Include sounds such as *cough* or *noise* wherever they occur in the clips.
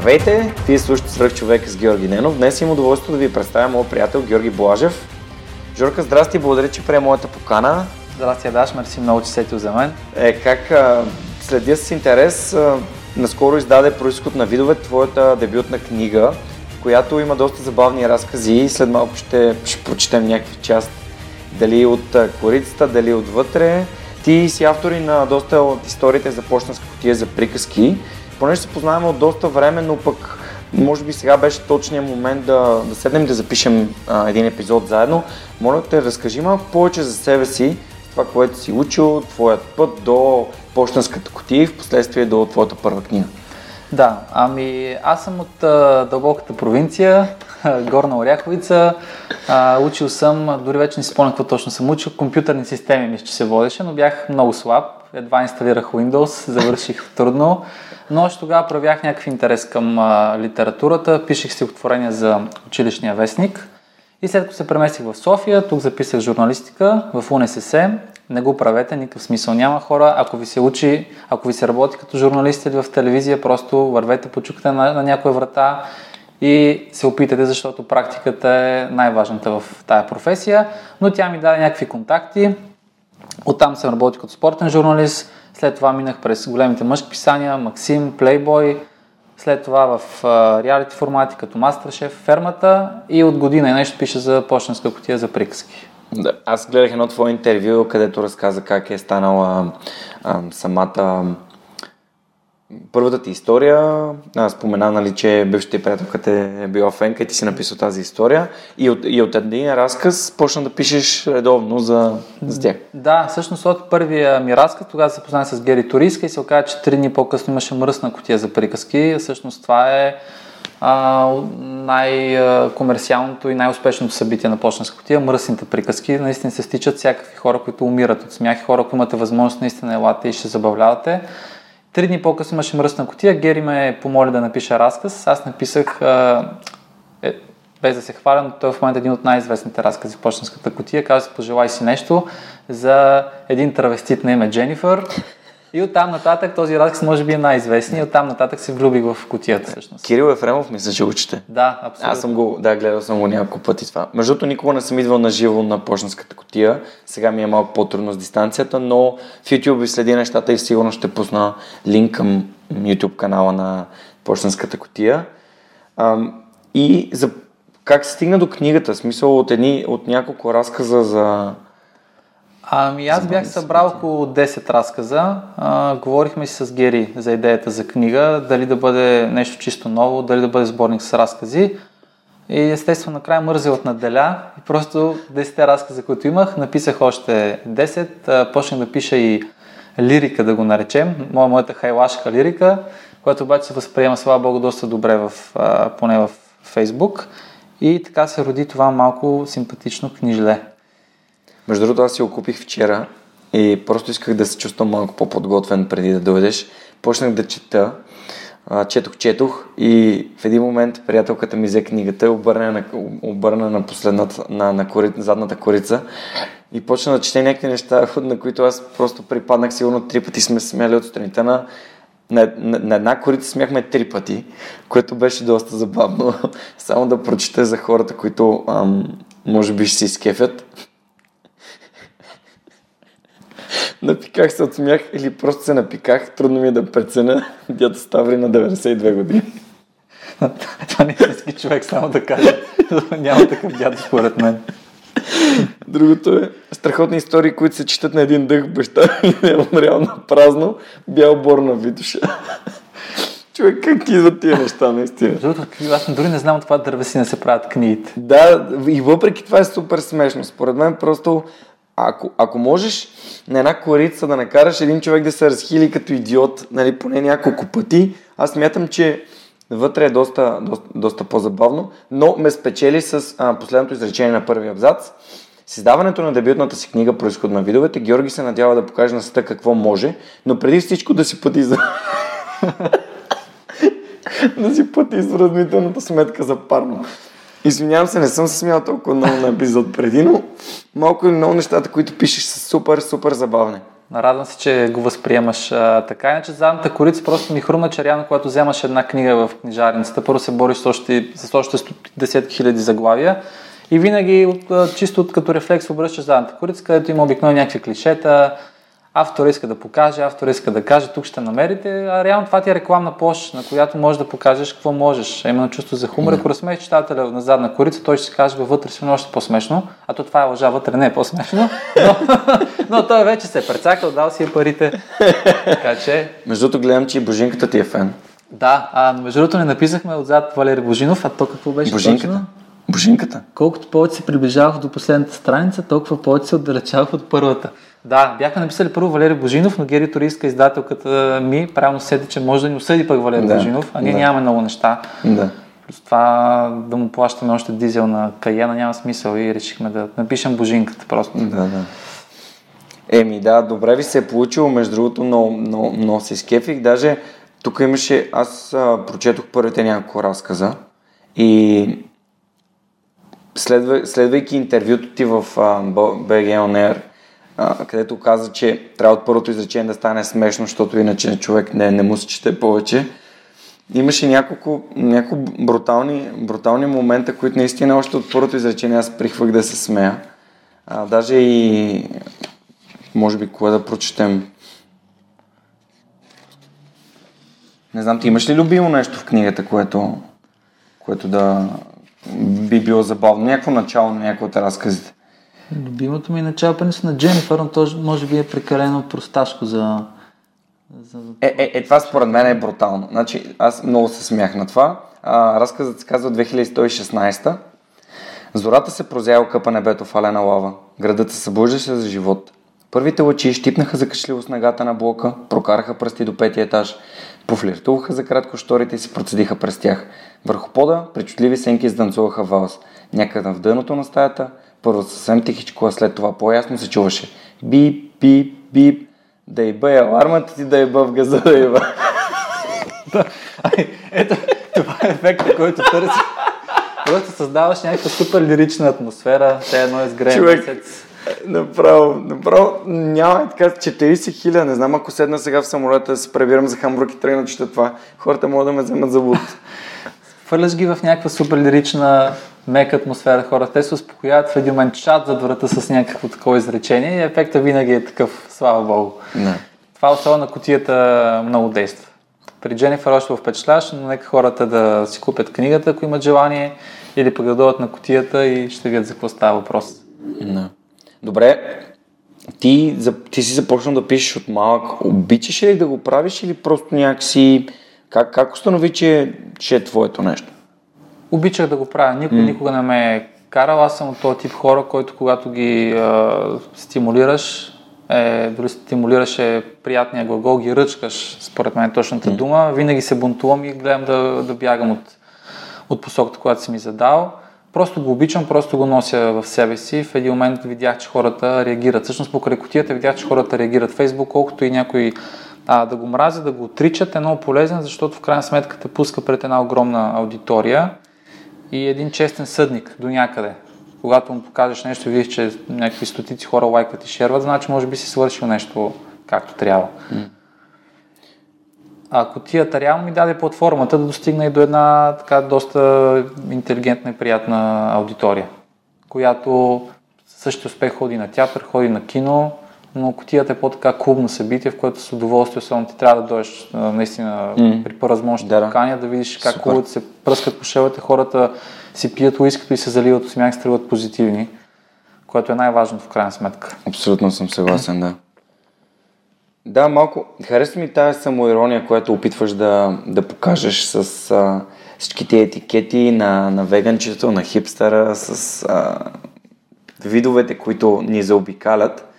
Здравейте! Вие слушате Свърх човек с Георги Ненов. Днес имам удоволствие да ви представя моят приятел Георги Блажев. Жорка, здрасти, благодаря, че прие моята покана. Здрасти, Адаш, мерси много, че сетил за мен. Е, как а, следя с интерес, а, наскоро издаде Происход на видове, твоята дебютна книга, която има доста забавни разкази и след малко ще, ще прочетем някакви част. Дали от корицата, дали отвътре. Ти си автори на доста от историите за почтенска котия за приказки понеже се познаваме от доста време, но пък може би сега беше точният момент да, да седнем да запишем а, един епизод заедно. Моля те, разкажи малко повече за себе си, това, което си учил, твоят път до почтенската котия и в последствие до твоята първа книга. Да, ами аз съм от а, дълбоката провинция, Горна Оряховица. А, учил съм, дори вече не си спомням какво точно съм учил, компютърни системи мисля, че се водеше, но бях много слаб. Едва инсталирах Windows, завърших трудно. Но още тогава проявях някакъв интерес към а, литературата, пишех стихотворения за училищния вестник. И след като се преместих в София, тук записах журналистика в УНСС. Не го правете, никакъв смисъл няма хора. Ако ви се учи, ако ви се работи като журналист или в телевизия, просто вървете, почукате на, на някоя врата и се опитате, защото практиката е най-важната в тая професия. Но тя ми даде някакви контакти. Оттам съм работил като спортен журналист, след това минах през големите мъжки писания, Максим, Плейбой, след това в реалити формати като Мастершеф, Фермата и от година и нещо пише за почтенска котия за приказки. Да, аз гледах едно твое интервю, където разказа как е станала а, самата първата ти история, аз спомена, нали, че бившата приятелка е била фенка и ти си написал тази история и от, и от един разказ почна да пишеш редовно за, за тях. Да, всъщност от първия ми разказ, тогава се познах с Гери Туриска и се оказа, че три дни по-късно имаше мръсна котия за приказки. Всъщност това е а, най-комерциалното и най-успешното събитие на почтенска котия, мръсните приказки. Наистина се стичат всякакви хора, които умират от смях, хора, които имате възможност наистина елате и ще забавлявате. Три дни по-късно имаше мръсна котия. Гери ме помоли да напиша разказ. Аз написах, е, без да се хваля, но той е в момента един от най-известните разкази в почтенската котия. Каза се, пожелай си нещо за един травестит на име Дженифър. И оттам нататък този разказ може би е най-известният. Оттам нататък се влюбих в котията всъщност. Кирил Ефремов мисля, че учите. Да, абсолютно. Аз съм го, да, гледал съм го няколко пъти това. Между другото, никога не съм идвал на живо на почтенската котия. Сега ми е малко по-трудно с дистанцията, но в YouTube ви следи нещата и сигурно ще пусна линк към YouTube канала на почтенската котия. И за как се стигна до книгата? Смисъл от, едни, от няколко разказа за Ами аз бях събрал около 10 разказа. А, говорихме си с Гери за идеята за книга, дали да бъде нещо чисто ново, дали да бъде сборник с разкази. И естествено накрая мързел от наделя и просто 10 разказа, които имах, написах още 10. А, почнах да пиша и лирика, да го наречем, моя, моята хайлашка лирика, която обаче се възприема, слава Богу, доста добре, в, а, поне в Фейсбук. И така се роди това малко симпатично книжле. Между другото, аз си го купих вчера и просто исках да се чувствам малко по-подготвен преди да дойдеш. Почнах да чета, четох, четох и в един момент приятелката ми взе книгата обърна на, обърна на последната, на, на, кори, задната корица и почна да чете някакви неща, *laughs* на които аз просто припаднах. Сигурно три пъти сме смяли от страните на на, на, на една корица смяхме три пъти, което беше доста забавно. *laughs* Само да прочета за хората, които ам, може би ще се изкефят. *laughs* Напиках се от смях или просто се напиках. Трудно ми е да преценя. *laughs* Дядо Ставри на 92 години. *laughs* Това не е истински човек, само да кажа. Няма такъв дядо според мен. Другото е страхотни истории, които се четат на един дъх. Баща ми е умрял на празно, бял бор на Витоша. Човек, как идват тия неща, наистина? Другото, аз дори не знам от това дървесина се правят книгите. Да, и въпреки това е супер смешно. Според мен просто ако, ако можеш на една корица да накараш един човек да се разхили като идиот, нали, поне няколко пъти, аз смятам, че вътре е доста, доста, доста по-забавно, но ме спечели с а, последното изречение на първи абзац. С издаването на дебютната си книга Происход на видовете, Георги се надява да покаже на света какво може, но преди всичко да си пъти за... *laughs* да си плати изразмителната сметка за парно. Извинявам се, не съм се смял толкова много на епизод преди, но малко или много нещата, които пишеш са супер, супер забавни. Радвам се, че го възприемаш а, така. Иначе задната корица просто ми хрумна, че реално, когато вземаш една книга в книжарницата, първо се бориш с още, с още десетки хиляди заглавия и винаги чисто като рефлекс обръщаш задната корица, където има обикновено някакви клишета, автор иска да покаже, автор иска да каже, тук ще намерите, а реално това ти е рекламна площ, на която можеш да покажеш какво можеш. А именно чувство за хумор. Ако разсмееш читателя на задна корица, той ще си каже, вътре си още по-смешно, а то това е лъжа, вътре не е по-смешно, но, но той вече се е прецакал, дал си е парите. Така че... Между другото гледам, че и Божинката ти е фен. Да, а между другото не написахме отзад Валери Божинов, а то какво беше Божинката. точно? Божинката. Колкото повече се приближавах до последната страница, толкова повече се отдалечавах от първата. Да, бяха написали първо Валери Божинов, но Гери Торийска, издателката ми, правилно седи, че може да ни осъди пък Валери Да, Божинов, а ние да. нямаме много неща. Да. Плюс това да му плащаме още дизел на Каяна няма смисъл и решихме да напишем Божинката просто. Да, да. Еми да, добре ви се е получило, между другото много, много, много се изкефих. Даже тук имаше, аз а, прочетох първите няколко разказа и следва, следвайки интервюто ти в а, BG On Air, където каза, че трябва от първото изречение да стане смешно, защото иначе човек не, не му се чете повече. Имаше няколко, няколко брутални, брутални момента, които наистина още от първото изречение аз прихвах да се смея. А, даже и може би кое да прочетем. Не знам, ти имаш ли любимо нещо в книгата, което, което да би било забавно? Някакво начало на някои от разказите. Любимото ми начало пенис на Дженифър, но то може би е прекалено просташко за... за... Е, е, е, това според мен е брутално. Значи, аз много се смях на това. А, разказът се казва 2116. Зората се прозяла къпа небето в алена лава. Градът се събуждаше за живот. Първите лъчи щипнаха закачливо снагата на блока, прокараха пръсти до петия етаж, пофлиртуваха за кратко шторите и се процедиха през тях. Върху пода причудливи сенки издънцуваха валс. Някъде в дъното на стаята, първо съвсем тихичко, а след това по-ясно се чуваше бип, бип, бип, да иба е алармата ти, да иба в газа, *laughs* да. Ай, ето, това е ефектът, който търси. Просто създаваш някаква супер лирична атмосфера, те едно изгрее Човек. месец. Направо, направо няма е така 40 хиляди, не знам ако седна сега в самолета да се пребирам за Хамбург и тръгна, че това, хората могат да ме вземат за луд. Хвърляш ги в някаква супер лирична, мека атмосфера. Хората те се успокояват в един момент чат зад врата с някакво такова изречение и ефекта винаги е такъв, слава богу. Не. Това особено на котията много действа. При Дженифър още го впечатляваш, но нека хората да си купят книгата, ако имат желание, или пък да дойдат на котията и ще видят за какво става въпрос. Не. Добре, ти, ти си започнал да пишеш от малък. Обичаш ли да го правиш или просто някакси... Как, как установи, че, че е твоето нещо? Обичах да го правя. Никой mm. никога не ме е карал. Аз съм от този тип хора, който когато ги а, стимулираш, е, дори стимулираш е приятния глагол, ги ръчкаш, според мен е точната mm. дума. Винаги се бунтувам и гледам да, да бягам от, от посоката, която си ми задал. Просто го обичам, просто го нося в себе си. В един момент видях, че хората реагират. Всъщност покрай котията видях, че хората реагират Фейсбук, колкото и някои а, да го мразят, да го отричат е много полезен, защото в крайна сметка те пуска пред една огромна аудитория и един честен съдник до някъде. Когато му покажеш нещо и видиш, че някакви стотици хора лайкват и шерват, значи може би си свършил нещо както трябва. А котията реално ми даде платформата да достигна и до една така доста интелигентна и приятна аудитория, която също успех ходи на театър, ходи на кино, но котията е по-така клубно събитие, в което с удоволствие, особено ти трябва да дойдеш наистина М. при по-разможните Да, покания, да видиш как Супер. се пръскат по шелата, хората си пият уискато и се заливат от смях, тръгват позитивни, което е най-важното в крайна сметка. Абсолютно съм съгласен, да. Да, малко. Харесва ми тази самоирония, която опитваш да, да покажеш с а, всичките етикети на, на веганчето, на хипстера, с а, видовете, които ни заобикалят.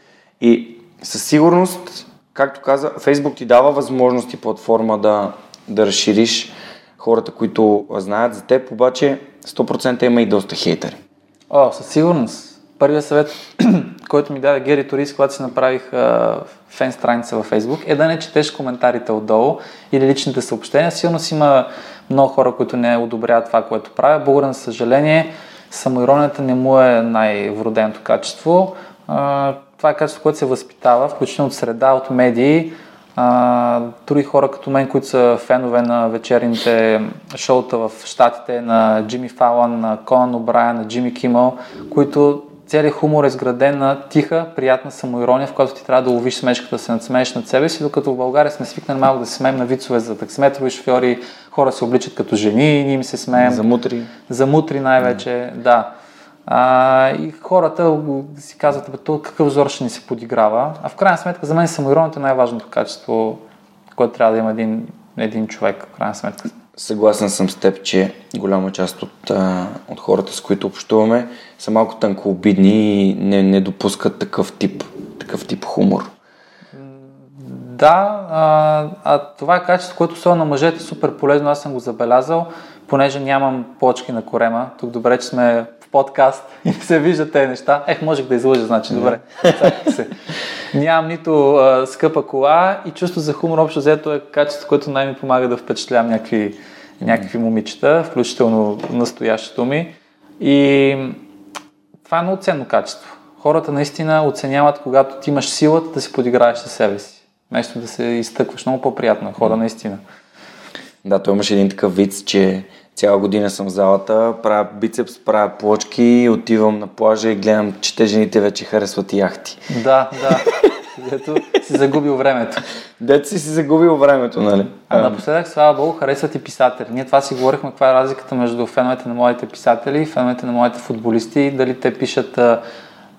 И със сигурност, както каза, Фейсбук ти дава възможности платформа да, да разшириш хората, които знаят за теб, обаче 100% има и доста хейтери. О, със сигурност. Първият съвет, *clears throat* който ми даде Гери Торис, когато си направих фен страница във Facebook, е да не четеш коментарите отдолу или личните съобщения. Силно си има много хора, които не одобряват това, което правя. На съжаление, самоиронията не му е най-вроденото качество. А, това е качество, което се възпитава, включително от среда, от медии. А, други хора като мен, които са фенове на вечерните шоута в Штатите, на Джимми Фалан, на Конан О'Брайан, на Джимми Кимъл, които целият хумор е изграден на тиха, приятна самоирония, в която ти трябва да ловиш смешката, да се надсмееш над себе си, докато в България сме свикнали малко да се смеем на вицове за таксиметрови шофьори, хора се обличат като жени, ние им се смеем. За мутри. За мутри най-вече, да. да. А, и хората си казват, бе, то какъв взор ще ни се подиграва. А в крайна сметка, за мен самоиронията е най-важното качество, което трябва да има един, един човек, в крайна сметка. Съгласен съм с теб, че голяма част от, от хората, с които общуваме, са малко тънкообидни и не, не допускат такъв тип, такъв тип хумор. Да, а, а това е качество, което особено на мъжете е супер полезно, аз съм го забелязал, понеже нямам плочки на корема. Тук добре, че сме подкаст *laughs* и не се виждат тези неща. Ех, можех да излъжа, значи, добре. се. Нямам нито а, скъпа кола и чувство за хумор общо взето е качество, което най-ми помага да впечатлявам някакви, някакви момичета, включително настоящето ми. И това е много ценно качество. Хората наистина оценяват, когато ти имаш силата да се подиграеш със себе си. Вместо да се изтъкваш. Много по-приятно хора, наистина. Да, той имаше един такъв вид, че Цяла година съм в залата, правя бицепс, правя плочки, отивам на плажа и гледам, че те жените вече харесват яхти. Да, да. Дето си загубил времето. Дето си си загубил времето, нали? А напоследък, слава богу, харесват и писатели. Ние това си говорихме, каква е разликата между феновете на моите писатели и феновете на моите футболисти. Дали те пишат а,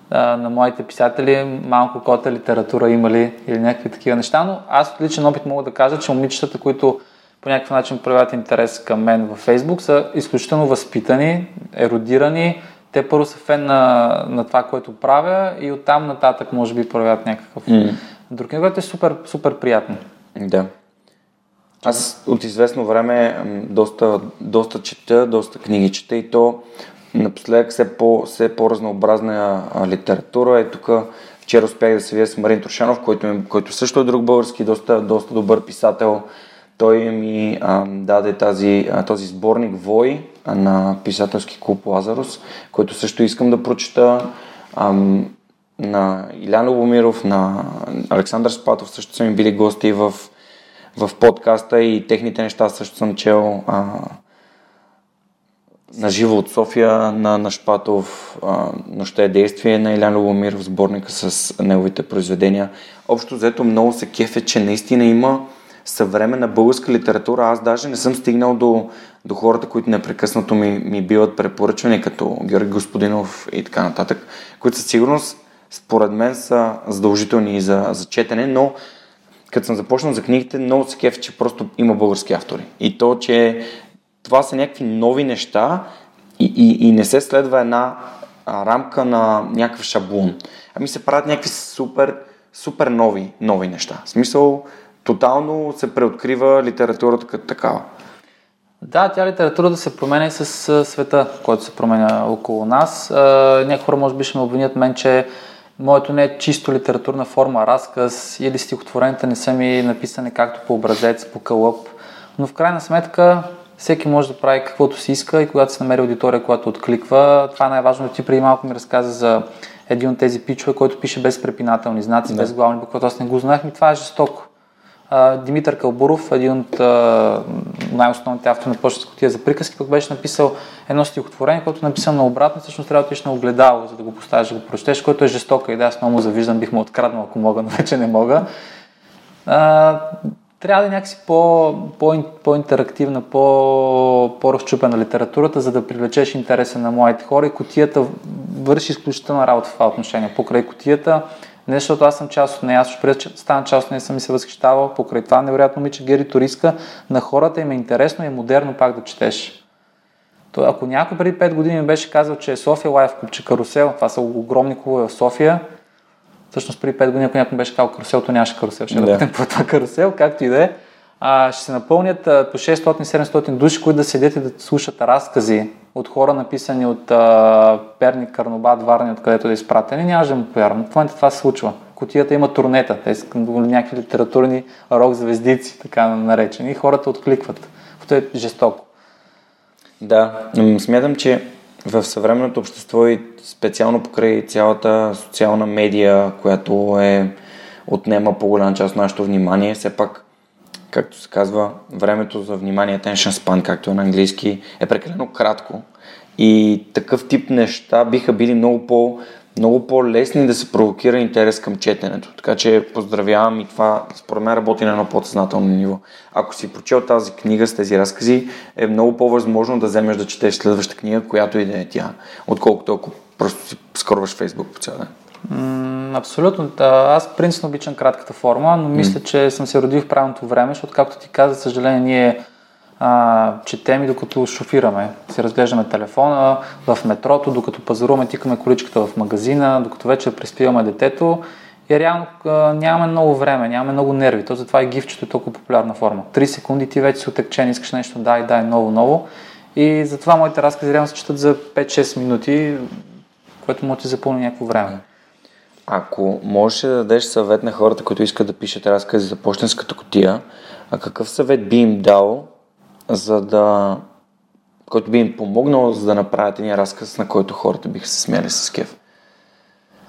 а, на моите писатели малко кота литература има ли или някакви такива неща, но аз от личен опит мога да кажа, че момичетата, които по някакъв начин проявяват интерес към мен във Фейсбук, са изключително възпитани, еродирани. Те първо са фен на, на това, което правя и оттам нататък може би проявяват някакъв mm. друг. Което е супер, супер приятно. Да. Аз от известно време доста, доста чета, доста книги чета и то напоследък все, по, все по-разнообразна литература. Е тук вчера успях да се видя с Марин Трошанов, който, който също е друг български, доста, доста добър писател. Той ми а, даде тази, а, този сборник Вой на писателски клуб Лазарус, който също искам да прочета. А, на Илян Лобомиров, на Александър Спатов също са ми били гости в, в подкаста и техните неща също съм чел а, на живо от София на, на Шпатов, а, Нощта е действие на Илян Лобомиров, сборника с неговите произведения. Общо взето много се кефе, че наистина има съвременна българска литература. Аз даже не съм стигнал до, до хората, които непрекъснато ми, ми биват препоръчвани, като Георги Господинов и така нататък, които със сигурност според мен са задължителни за, за четене, но като съм започнал за книгите, много се кеф, че просто има български автори. И то, че това са някакви нови неща и, и, и не се следва една рамка на някакъв шаблон. Ами се правят някакви супер, супер нови, нови неща. В смисъл, тотално се преоткрива литературата като такава. Да, тя литературата се променя и с света, който се променя около нас. Някои хора може би ще ме обвинят мен, че моето не е чисто литературна форма, разказ или стихотворените не са ми написани както по образец, по кълъп. Но в крайна сметка всеки може да прави каквото си иска и когато се намери аудитория, която откликва, това е най-важно. Ти преди малко ми разказа за един от тези пичове, който пише без препинателни знаци, да. без главни букви, аз не го знаех, ми това е жестоко. Димитър Калбуров, един от най-основните автори на почта котия за приказки, пък беше написал едно стихотворение, което е написано на обратно, всъщност трябва да отидеш на огледало, за да го поставиш, да го прочетеш, което е жестока идея, аз много завиждам, бих му откраднал, ако мога, но вече не мога. А, трябва да е някакси по, по, по-интерактивна, по, по-разчупена литературата, за да привлечеш интереса на младите хора и котията върши изключителна работа в това отношение. Покрай котията не защото аз съм част от нея, аз преди че стана част от нея, съм и се възхищавал покрай това невероятно момиче Гери Ториска. На хората им е интересно и е модерно пак да четеш. То, ако някой преди 5 години ми беше казал, че е София Лайф Клуб, че Карусел, това са огромни клубове в София, всъщност преди 5 години, ако някой ми беше казал карусел, то нямаше карусел, ще работим по това карусел, както и да е. А, ще се напълнят а, по 600-700 души, които да седят и да слушат разкази от хора, написани от а, Перник, Карнобат, Варни, откъдето да е изпратени. Нямаше да му повярвам. В момента това се случва. Котията има турнета, те са някакви литературни рок звездици, така наречени. И хората откликват. Това е жестоко. Да, смятам, че в съвременното общество и специално покрай цялата социална медия, която е отнема по-голяма част от нашето внимание, все пак, както се казва, времето за внимание, attention span, както е на английски, е прекалено кратко. И такъв тип неща биха били много по- много по-лесни да се провокира интерес към четенето. Така че поздравявам и това според мен работи на едно подсъзнателно ниво. Ако си прочел тази книга с тези разкази, е много по-възможно да вземеш да четеш следваща книга, която и да е тя, отколкото ако просто си скорваш Фейсбук по цял ден. Абсолютно. Аз принципно обичам кратката форма, но мисля, че съм се родил в правилното време, защото, както ти каза, за съжаление, ние а, четем и докато шофираме. Си разглеждаме телефона в метрото, докато пазаруваме, тикаме количката в магазина, докато вече приспиваме детето. И реално а, нямаме много време, нямаме много нерви. То затова и гифчето е толкова популярна форма. Три секунди ти вече си отекчен, искаш нещо, дай, дай, ново, ново. И затова моите разкази реално се четат за 5-6 минути, което да ти запълни някакво време. Ако можеш да дадеш съвет на хората, които искат да пишат разкази за почтенската котия, а какъв съвет би им дал, за да който би им помогнал, за да направят един разказ, на който хората биха се смяли с кеф?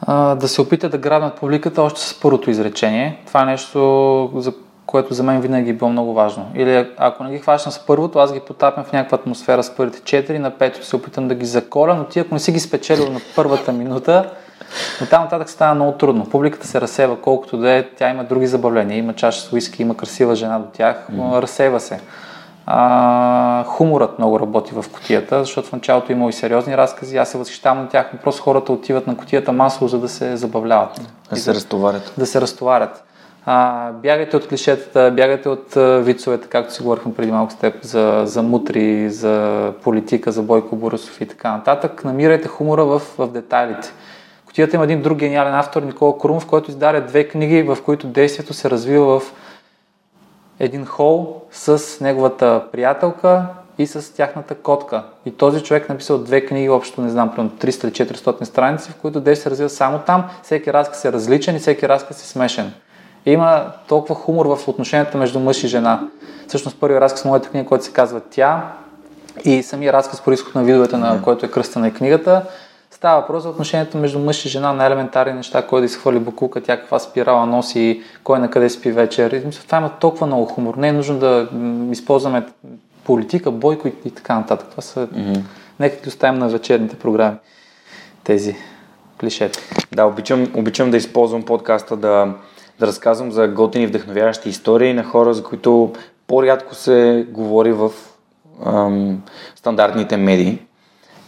А, да се опита да грабнат публиката още с първото изречение. Това е нещо, за което за мен винаги е било много важно. Или ако не ги хващам с първото, аз ги потапям в някаква атмосфера с първите четири, на петото се опитам да ги заколя, но ти ако не си ги спечелил на първата минута, но там нататък става много трудно. Публиката се разсева колкото да е, тя има други забавления, има чаша с уиски, има красива жена до тях, но разсева се. А, хуморът много работи в котията, защото в началото има и сериозни разкази, аз се възхищавам на тях, но просто хората отиват на котията масово, за да се забавляват. Да се разтоварят. Да се разтоварят. А, бягайте от клишетата, бягайте от а, вицовете, както си говорихме преди малко с теб, за, за мутри, за политика, за Бойко Борисов и така нататък. Намирайте хумора в, в детайлите. Котията има един друг гениален автор, Никола Крумов, който издаде две книги, в които действието се развива в един хол с неговата приятелка и с тяхната котка. И този човек написал две книги, общо не знам, примерно 300 или 400 страници, в които действие се развива само там. Всеки разказ е различен и всеки разказ е смешен. И има толкова хумор в отношенията между мъж и жена. Всъщност първият разказ в моята книга, който се казва Тя и самия разказ по изход на видовете, на който е кръстена книгата, Става въпрос за отношението между мъж и жена, на елементарни неща, кой да изхвърли букулка, тя каква спирала носи, кой на къде спи вечер. И, мисля, това има толкова много хумор. Не е нужно да използваме политика, бойко и, и така нататък. Това са... Mm-hmm. Нека ги оставим на вечерните програми. Тези клишета. Да, обичам, обичам да използвам подкаста да, да разказвам за готини вдъхновяващи истории на хора, за които по-рядко се говори в ам, стандартните медии.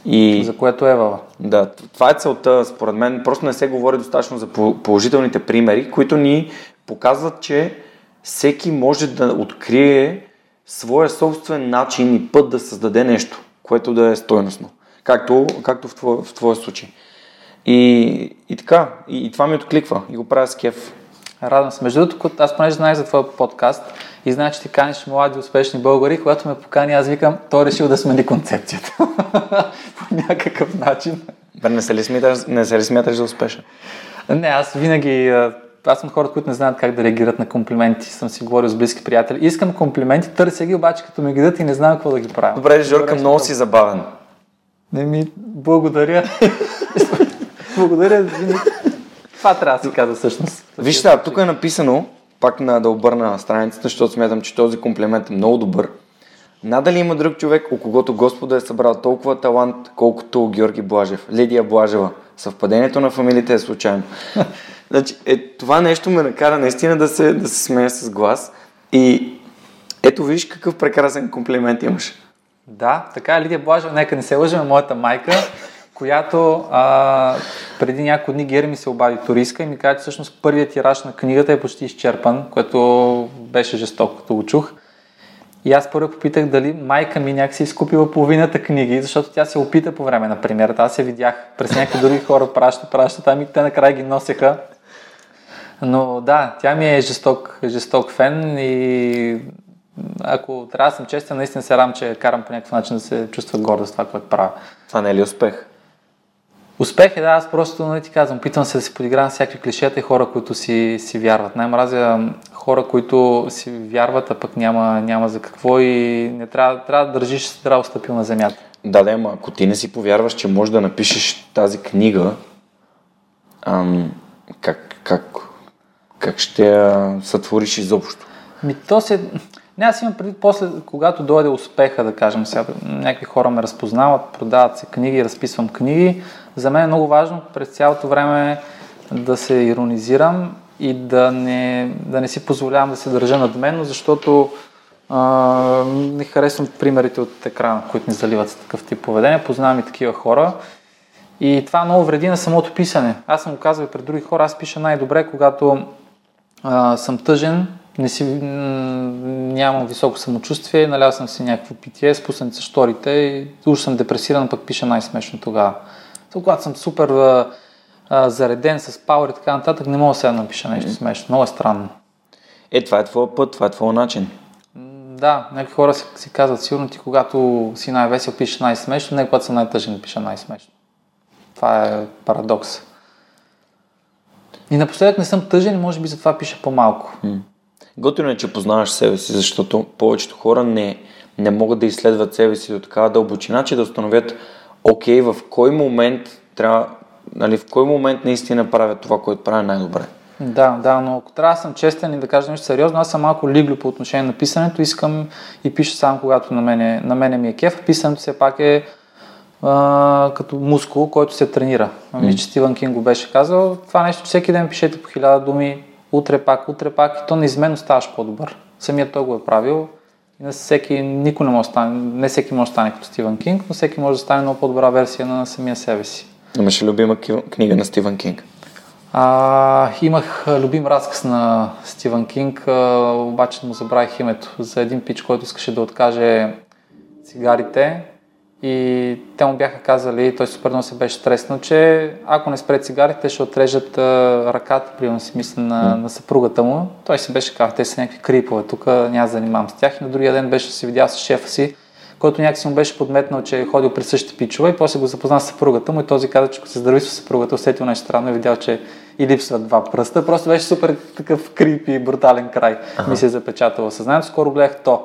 И... За което е Вала. Да, това е целта, според мен. Просто не се говори достатъчно за положителните примери, които ни показват, че всеки може да открие своя собствен начин и път да създаде нещо, което да е стойностно. Както, както в, твоя, в твоя случай. И, и така, и, и това ми откликва и го правя с кеф. Радвам се. Между другото, аз понеже знаех за твоя подкаст и знаеш, че ти каниш млади, успешни българи, когато ме покани, аз викам, той е решил да смени концепцията. *laughs* По някакъв начин. Бе, не се ли смяташ, не се ли смяташ за успешен? Не, аз винаги... Аз съм хората, които не знаят как да реагират на комплименти. Съм си говорил с близки приятели. Искам комплименти, търся ги, обаче като ми гидат и не знам какво да ги правя. Добре, Жорка, много си забавен. Не ми благодаря. *laughs* благодаря. Това трябва да си каза всъщност. Виж сега, тук е написано, пак на да обърна на страницата, защото смятам, че този комплимент е много добър. Надали има друг човек, у когото Господа е събрал толкова талант, колкото Георги Блажев, Лидия Блажева. Съвпадението на фамилията е случайно. *laughs* значи, е, това нещо ме накара наистина да се, да се смея с глас. И ето виж какъв прекрасен комплимент имаш. Да, така е Лидия Блажева, нека не се лъжим, моята майка, която а, преди няколко дни Гери ми се обади туристка и ми каза, че всъщност първият тираж на книгата е почти изчерпан, което беше жестоко, като го чух. И аз първо попитах дали майка ми някакси изкупила половината книги, защото тя се опита по време на премиерата. Аз се видях през някакви други хора, праща, праща, там и те накрая ги носеха. Но да, тя ми е жесток, жесток фен и ако трябва да съм честен, наистина се рам, че карам по някакъв начин да се чувства горда с това, което правя. Това не е ли успех? Успех е, да, аз просто, не ти казвам, питам се да си подигравам всякакви клишета и хора, които си, си вярват. Най-мразя хора, които си вярват, а пък няма, няма за какво и не трябва, трябва да държиш здраво стъпил на земята. Да, да, ама ако ти не си повярваш, че можеш да напишеш тази книга, ам, как, как, как ще я сътвориш изобщо? Ми то се... Не, аз имам преди после, когато дойде успеха, да кажем сега, някакви хора ме разпознават, продават се книги, разписвам книги. За мен е много важно през цялото време да се иронизирам и да не, да не си позволявам да се държа надменно, защото а, не харесвам примерите от екрана, които ни заливат с такъв тип поведение. Познавам и такива хора. И това много вреди на самото писане. Аз съм го казвал пред други хора, аз пиша най-добре, когато а, съм тъжен, не си, нямам високо самочувствие, налял съм си някакво питие, спуснат се шторите и уж съм депресиран, пък пиша най-смешно тогава. Когато съм супер а, а, зареден с пауър и така нататък, не мога сега да напиша нещо смешно. Много е странно. Е, това е твоя път, това е твоя начин. Да, някакви хора си, си казват, сигурно ти когато си най-весел пишеш най-смешно, не когато съм най-тъжен пиша най-смешно. Това е парадокс. И напоследък не съм тъжен може би затова пиша по-малко. Готино е, че познаваш себе си, защото повечето хора не, не могат да изследват себе си до такава дълбочина, че да установят, окей, в кой момент трябва, нали, в кой момент наистина правят това, което правя най-добре. Да, да, но ако трябва да съм честен и да кажа нещо сериозно, аз съм малко лиглю по отношение на писането, искам и пиша само когато на мене, на мене ми е кеф. Писането все пак е а, като мускул, който се тренира. Мисля, че Стивън Кинг го беше казал. Това нещо, че всеки ден пишете по хиляда думи, утре пак, утре пак и то неизменно ставаш по-добър. Самият той го е правил и всеки, никой не може да стане, не всеки може да стане като Стивън Кинг, но всеки може да стане много по-добра версия на самия себе си. Имаш ли любима книга на Стивън Кинг? А, имах любим разказ на Стивън Кинг, а, обаче му забравих името. За един пич, който искаше да откаже цигарите и те му бяха казали, той супер много се беше стреснал, че ако не спре цигарите, ще отрежат а, ръката, примерно си мисля, на, на съпругата му. Той си беше казал, те са някакви крипове, тук няма да занимавам с тях. И на другия ден беше се видял с шефа си, който някакси му беше подметнал, че е ходил при същите пичове и после го запозна с съпругата му и този каза, че ако се здрави с съпругата, усетил нещо странно и видял, че и липсват два пръста. Просто беше супер такъв крип и брутален край. Ага. Ми се е запечатало съзнанието. Скоро гледах то.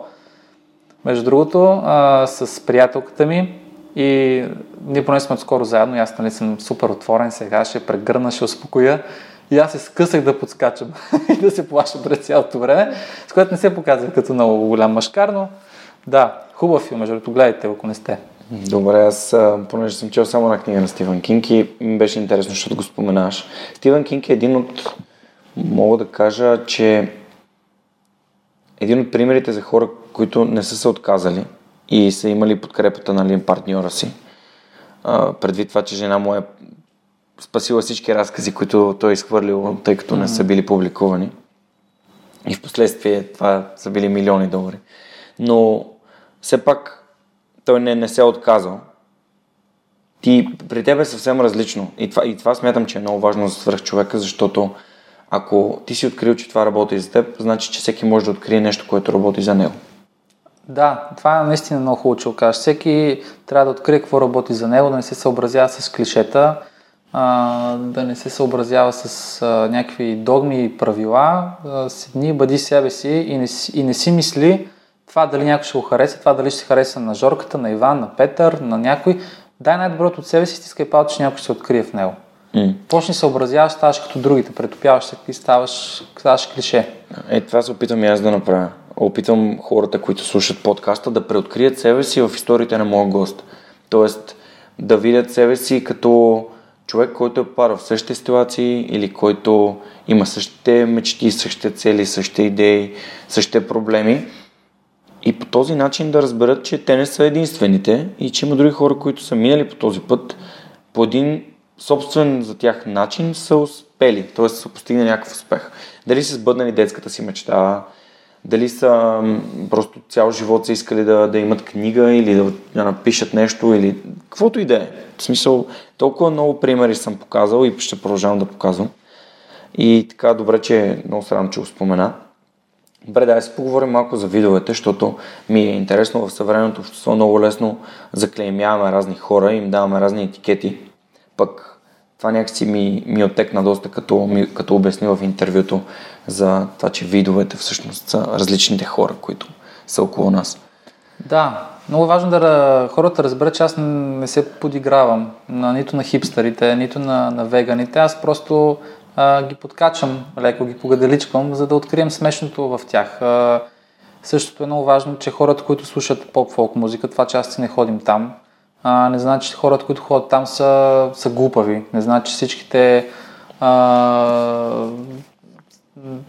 Между другото, а, с приятелката ми и ние поне сме скоро заедно аз нали съм супер отворен сега, ще прегърна, ще успокоя. И аз се скъсах да подскачам *laughs* и да се плаша през цялото време, с което не се показва като много голям мъжкар, но да, хубав филм, между другото, гледайте, ако не сте. Добре, аз, понеже съм чел само на книга на Стивън Кинг и ми беше интересно, защото го споменаваш. Стивън Кинг е един от, мога да кажа, че един от примерите за хора, които не са се отказали и са имали подкрепата на нали, партньора си. А, предвид това, че жена му е спасила всички разкази, които той е изхвърлил, тъй като не са били публикувани. И в последствие това са били милиони долари. Но все пак той не, не се е отказал. Ти, при теб е съвсем различно. И това, и това смятам, че е много важно за свърх човека, защото ако ти си открил, че това работи за теб, значи, че всеки може да открие нещо, което работи за него. Да, това е наистина много хубаво, че го кажеш. Всеки трябва да открие какво работи за него, да не се съобразява с клишета, да не се съобразява с някакви догми и правила. А, седни, бъди себе си и не, и не си мисли това дали някой ще го хареса, това дали ще се хареса на Жорката, на Иван, на Петър, на някой. Дай най-доброто от себе си, стискай палци, че някой ще се открие в него. М. Почни съобразяваш, ставаш като другите, претопяваш се и ставаш, ставаш клише. Е, това се опитвам и аз да направя. Опитвам хората, които слушат подкаста, да преоткрият себе си в историите на моя гост. Тоест, да видят себе си като човек, който е пара в същите ситуации или който има същите мечти, същите цели, същите идеи, същите проблеми. И по този начин да разберат, че те не са единствените и че има други хора, които са минали по този път по един собствен за тях начин са успели, т.е. са постигнали някакъв успех. Дали са сбъднали детската си мечта, дали са просто цял живот са искали да, да имат книга или да, да напишат нещо или каквото и да е. В смисъл, толкова много примери съм показал и ще продължавам да показвам. И така, добре, че много срам, че го спомена. Добре, да си поговорим малко за видовете, защото ми е интересно в съвременното общество много лесно заклеймяваме разни хора, им даваме разни етикети. Пък това някакси ми, ми отекна доста, като, ми, като обясни в интервюто за това, че видовете всъщност са различните хора, които са около нас. Да, много е важно да хората разберат, че аз не се подигравам на, нито на хипстерите, нито на, на веганите. Аз просто а, ги подкачам, леко ги погаделичкам, за да открием смешното в тях. А, същото е много важно, че хората, които слушат поп-фолк музика, това че аз не ходим там, а, не значи, че хората, които ходят там са, са глупави. Не значи, че всичките а,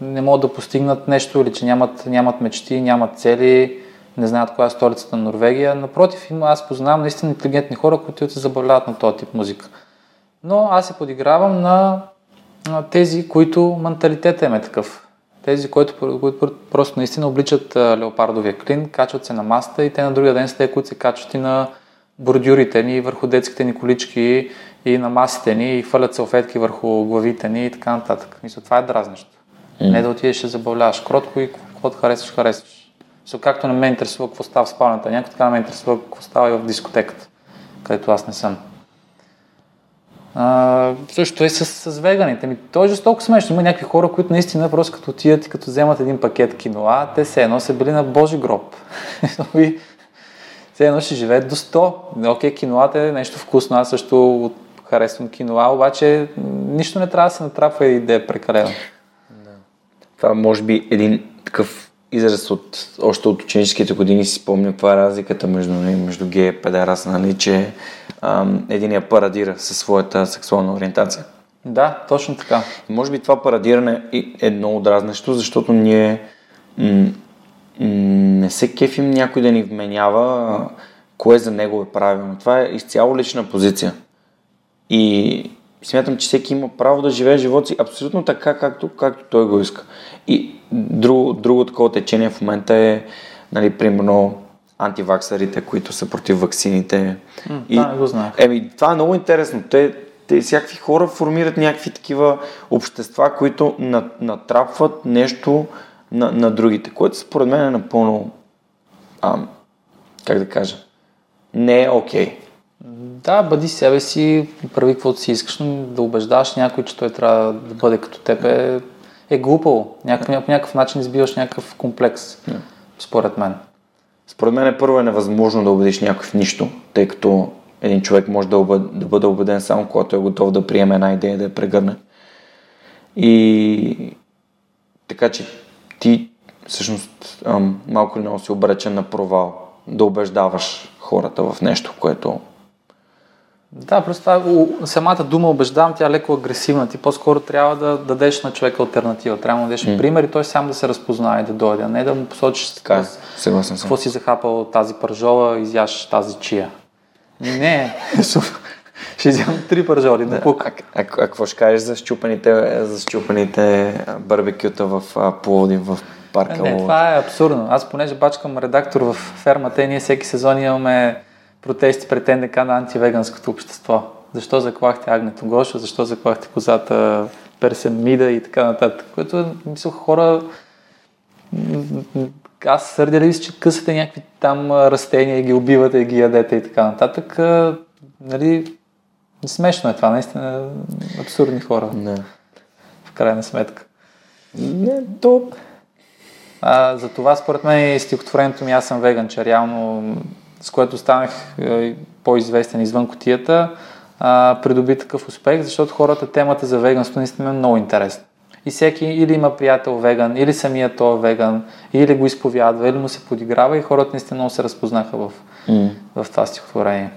не могат да постигнат нещо или че нямат, нямат мечти, нямат цели, не знаят коя е столицата на Норвегия. Напротив, аз познавам наистина интелигентни хора, които се забавляват на този тип музика. Но аз се подигравам на, на тези, които менталитета им е такъв. Тези, които, които просто наистина обличат леопардовия клин, качват се на маста и те на другия ден са те, които се качват и на бордюрите ни, върху детските ни колички и на масите ни и фърлят салфетки върху главите ни и така нататък. Мисля, това е дразнещо. Mm. Не да отидеш да забавляваш кротко и каквото харесваш, харесваш. Мисля, както не ме интересува какво става в спалнята, някой така не ме интересува какво става и в дискотеката, където аз не съм. А, също е с, с веганите. Ми, то е жестоко смешно. Има някакви хора, които наистина просто като отидат и като вземат един пакет киноа, те се едно са били на Божи гроб. *laughs* и все едно ще живеят до 100. Окей, киноата е нещо вкусно, аз също харесвам киноа, обаче нищо не трябва да се натрапва и да е прекалено. Това може би един такъв израз от още от ученическите години си спомня каква е разликата между, нали, между гея и педерас, нали, че ам, единия парадира със своята сексуална ориентация. Да, точно така. Може би това парадиране е много дразнещо, защото ние м- не се кефим някой да ни вменява кое за него е правилно. Това е изцяло лична позиция. И смятам, че всеки има право да живее живота си абсолютно така, както, както той го иска. И друго, друго такова течение в момента е, нали, примерно, антиваксарите, които са против ваксините. М, и, да, го знаех. Еми, това е много интересно. Те, те всякакви хора формират някакви такива общества, които натрапват нещо на, на другите, което според мен е напълно, а, как да кажа, не е окей. Okay. Да, бъди себе си, прави каквото си искаш, но да убеждаш някой, че той трябва да бъде като теб е, е глупаво. Някакъв, по някакъв начин избиваш някакъв комплекс, yeah. според мен. Според мен е първо е невъзможно да убедиш някой в нищо, тъй като един човек може да, убед, да бъде убеден само когато е готов да приеме една идея да я прегърне. И така че ти всъщност малко или много си обречен на провал да убеждаваш хората в нещо, което да, просто това, самата дума убеждавам, тя е леко агресивна. Ти по-скоро трябва да дадеш на човека альтернатива. Трябва да дадеш mm. пример и той сам да се разпознае, да дойде, а не да му посочиш така, е, съгласен какво си захапал тази пържола, изяш тази чия. Не, *laughs* ще вземам три пържоли да, А, а, а, какво ще кажеш за щупаните, за щупаните барбекюта в Пловдив, в парка? Не, това е абсурдно. Аз понеже бачкам редактор в фермата и ние всеки сезон имаме протести пред НДК на антивеганското общество. Защо заклахте Агнето Гоша, защо заклахте козата Персен Мида и така нататък. Което, мисля, хора аз сърдя ли че късате някакви там растения и ги убивате и ги ядете и така нататък. Нали, смешно е това, наистина абсурдни хора. Не. В крайна сметка. Не, то... А, за това според мен и стихотворението ми Аз съм веган, че реално с което станах е, по-известен извън котията, а, придоби такъв успех, защото хората темата за веганство наистина е много интересна. И всеки или има приятел веган, или самия той е веган, или го изповядва, или му се подиграва и хората наистина много се разпознаха в, mm. в това стихотворение.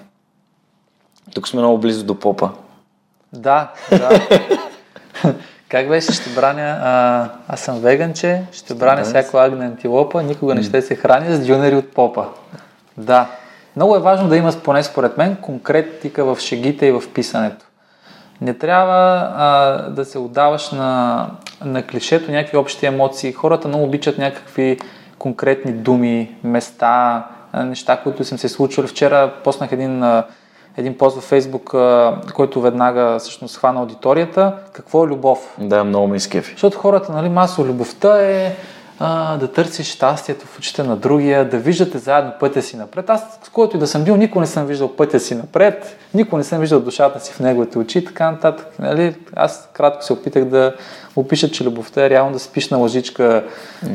Тук сме много близо до попа. Да, да. *laughs* как беше, ще браня, а, аз съм веганче, ще браня всяко агне антилопа, никога не ще се храня с дюнери от попа. Да. Много е важно да има, поне според мен, конкретика в шегите и в писането. Не трябва а, да се отдаваш на, на клишето, някакви общи емоции. Хората много обичат някакви конкретни думи, места, неща, които съм се случвали. Вчера поснах един, един пост във Фейсбук, който веднага всъщност хвана аудиторията. Какво е любов? Да, много ми изкефи. Защото хората, нали, масово любовта е а, да търсиш щастието в очите на другия, да виждате заедно пътя си напред. Аз, с който и да съм бил, никога не съм виждал пътя си напред, никога не съм виждал душата си в неговите очи и така нататък. Нали? Аз кратко се опитах да опиша, че любовта е реално да спиш на лъжичка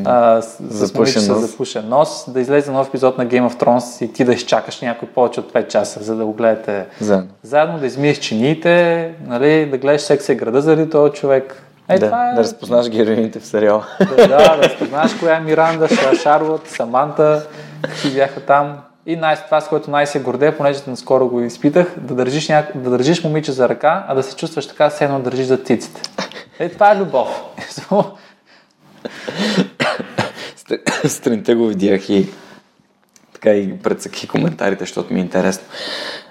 а, с, Запушен с нос. запушен нос, да излезе нов епизод на Game of Thrones и ти да изчакаш някой повече от 5 часа, за да го гледате Заедно. заедно, да измиеш чиниите, нали, да гледаш секс е града заради този човек. Е, да, това е... да разпознаш героините в сериала. Да, да, разпознаеш коя е Миранда, Ша- Шарлот, Саманта, ти бяха там. И най- това, с което най-се гордея, понеже наскоро го изпитах, да държиш, няк... да държиш момиче за ръка, а да се чувстваш така, все едно държиш за циците. Е, това е любов. Сутринта го видях и така и прецъки коментарите, защото ми е интересно.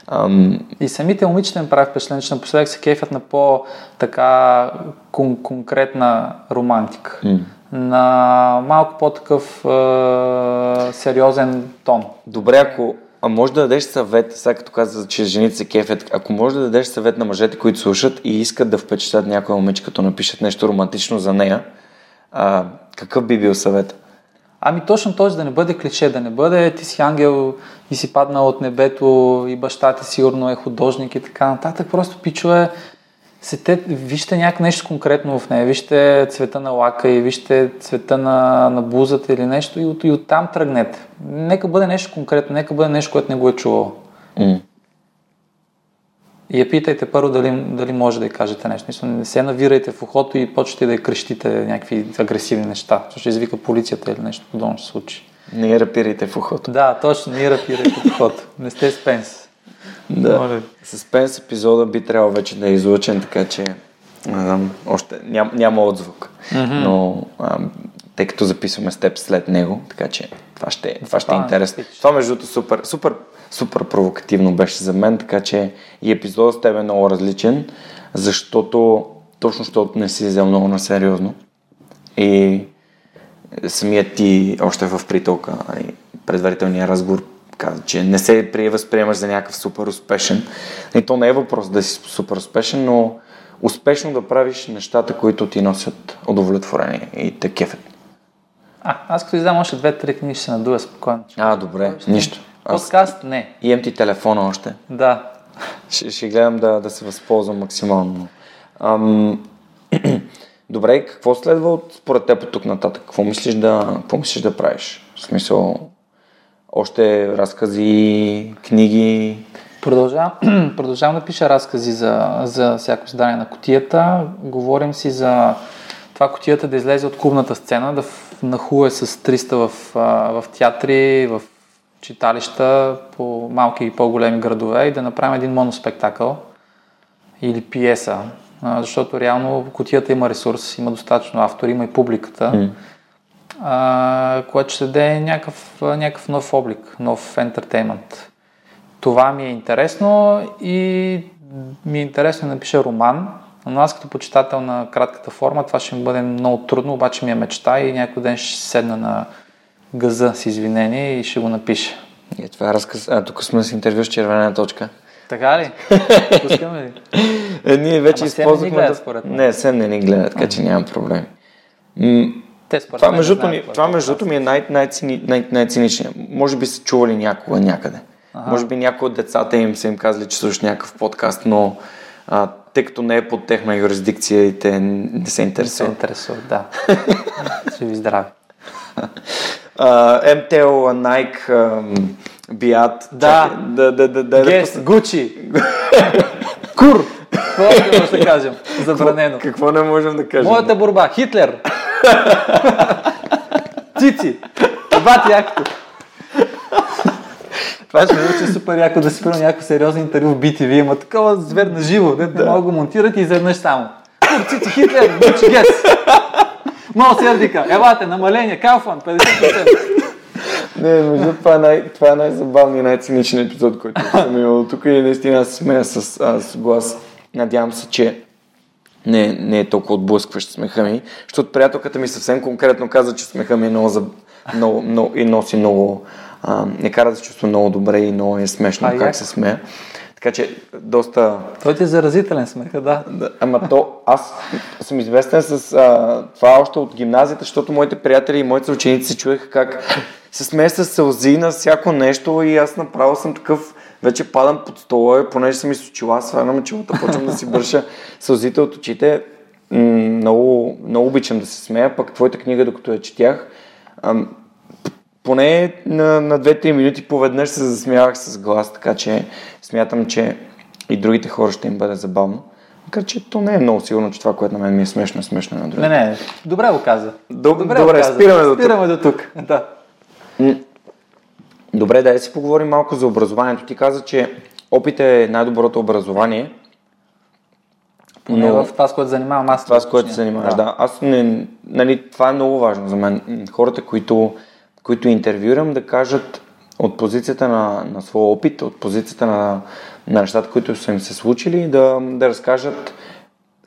Ам, И самите момичета ми правят впечатление, че напоследък се кефят на по-така кон- конкретна романтика. м. На малко по-такъв е, сериозен тон. Добре, ако а може да дадеш съвет, сега като каза, че жените се кефят, ако може да дадеш съвет на мъжете, които слушат и искат да впечатлят някоя момиче, като напишат нещо романтично за нея, а, какъв би бил съвет? Ами точно този да не бъде клише, да не бъде ти си ангел и си паднал от небето и баща ти сигурно е художник и така нататък. Просто пичове, сете, вижте някакво нещо конкретно в нея, вижте цвета на лака и вижте цвета на, на бузата или нещо и, от, и оттам тръгнете. Нека бъде нещо конкретно, нека бъде нещо, което не го е чувал. М. И я питайте първо дали, дали може да й кажете нещо. Мисля, не се навирайте в ухото и почвате да й крещите някакви агресивни неща, защото ще извика полицията или нещо подобно ще се случи. Не я рапирайте в ухото. Да, точно, не рапирайте в ухото. Не сте спенс. Моля Да. ви. Съспенс епизода би трябвало вече да е излучен, така че не знам, още ням, няма отзвук. Mm-hmm. Но а, тъй като записваме с теб след него, така че това ще, това ще е Това е интересно. Това между другото супер, супер, супер провокативно беше за мен, така че и епизодът с теб е много различен, защото точно защото не си взел много на сериозно. И самият ти още в притолка, нали, предварителния разговор каза, че не се при възприемаш за някакъв супер успешен. И то не е въпрос да си супер успешен, но успешно да правиш нещата, които ти носят удовлетворение и те кефят. А, аз като издам още две-три книги ще се надуя спокойно. А, добре, нищо. Аз Подкаст? Не. имам ти телефона още. Да. Ще, ще гледам да, да се възползвам максимално. Ам, *clears throat* добре, какво следва от според теб от тук нататък? Какво мислиш да, какво мислиш да правиш? В смисъл, още разкази, книги. Продължавам, *clears throat* продължавам да пиша разкази за, за всяко издание на котията. Говорим си за това котията да излезе от клубната сцена, да нахуе с 300 в, в театри, в читалища по малки и по-големи градове и да направим един моноспектакъл или пиеса. Защото реално котията има ресурс, има достатъчно автори, има и публиката. а, което ще даде някакъв, някакъв нов облик, нов ентертеймент. Това ми е интересно и ми е интересно да напиша роман, но аз като почитател на кратката форма това ще ми бъде много трудно, обаче ми е мечта и някой ден ще седна на газа с извинение и ще го напиша. Е, това е разказ. А, тук сме с интервю с червена точка. Така ли? *laughs* Пускаме ли? Е, ние вече Ама Сем не ни използвахме... гледат, да- според мен. Не, Сем не ни гледа, така че нямам проблеми. М- Те според Това мен между не другото ми, това е между ми е най- най-цини, най- най-циничният. Може би са чували някога някъде. Може би някои от децата им са им казали, че слушат някакъв подкаст, но а, тъй като не е под техна юрисдикция и те не се се интересуват. интересуват, да. *laughs* ще ви здраве. *laughs* MTL, Nike, Биат. Да. Да, да, да, да, да, Гес, Гучи, *laughs* Кур, какво още може да кажем? Забранено. Какво не можем да кажем? Моята борба, Хитлер. *laughs* Цици. Бати якото. Това ще е супер яко да си правя някакво сериозно интервю в BTV, има такова звер на живо, не, не мога да го монтират и изведнъж само. Кур, Цици, Хитлер, Гучи, Гес. Много сердика, елате, намаление, Калфан, 50%. Не, между това е, най, това е най-забавният и най-циничен епизод, който съм имал тук и наистина аз се смея с, а, с глас. надявам се, че не, не е толкова отблъскващ смеха ми, защото приятелката ми съвсем конкретно каза, че смеха ми е много, за, много, много и носи много, а, не кара да се чувства много добре и много е смешно а, как як? се смея. Така че доста... Той ти е заразителен смеха, да. ама то, аз съм известен с а, това още от гимназията, защото моите приятели и моите ученици се чуеха как се смея с сълзи на всяко нещо и аз направо съм такъв вече падам под стола, понеже съм с очила, свалям очилата, почвам да си бърша сълзите от очите. много, много обичам да се смея, пък твоята книга, докато я четях, поне на, на 2-3 минути поведнъж се засмявах с глас, така че смятам, че и другите хора ще им бъде забавно. Макар че то не е много сигурно, че това, което на мен ми е смешно, е смешно на другите. Не, не, добре го каза. Доб- добре, добре го каза. спираме, до спираме до тук. Да. Добре, да си поговорим малко за образованието. Ти каза, че опит е най-доброто образование. Поне но... в това, с което занимавам аз. Това, с което се занимаваш, да. да. Аз не, нали, това е много важно за мен. Хората, които, които интервюирам, да кажат от позицията на, на своя опит, от позицията на, на нещата, които са им се случили, да, да разкажат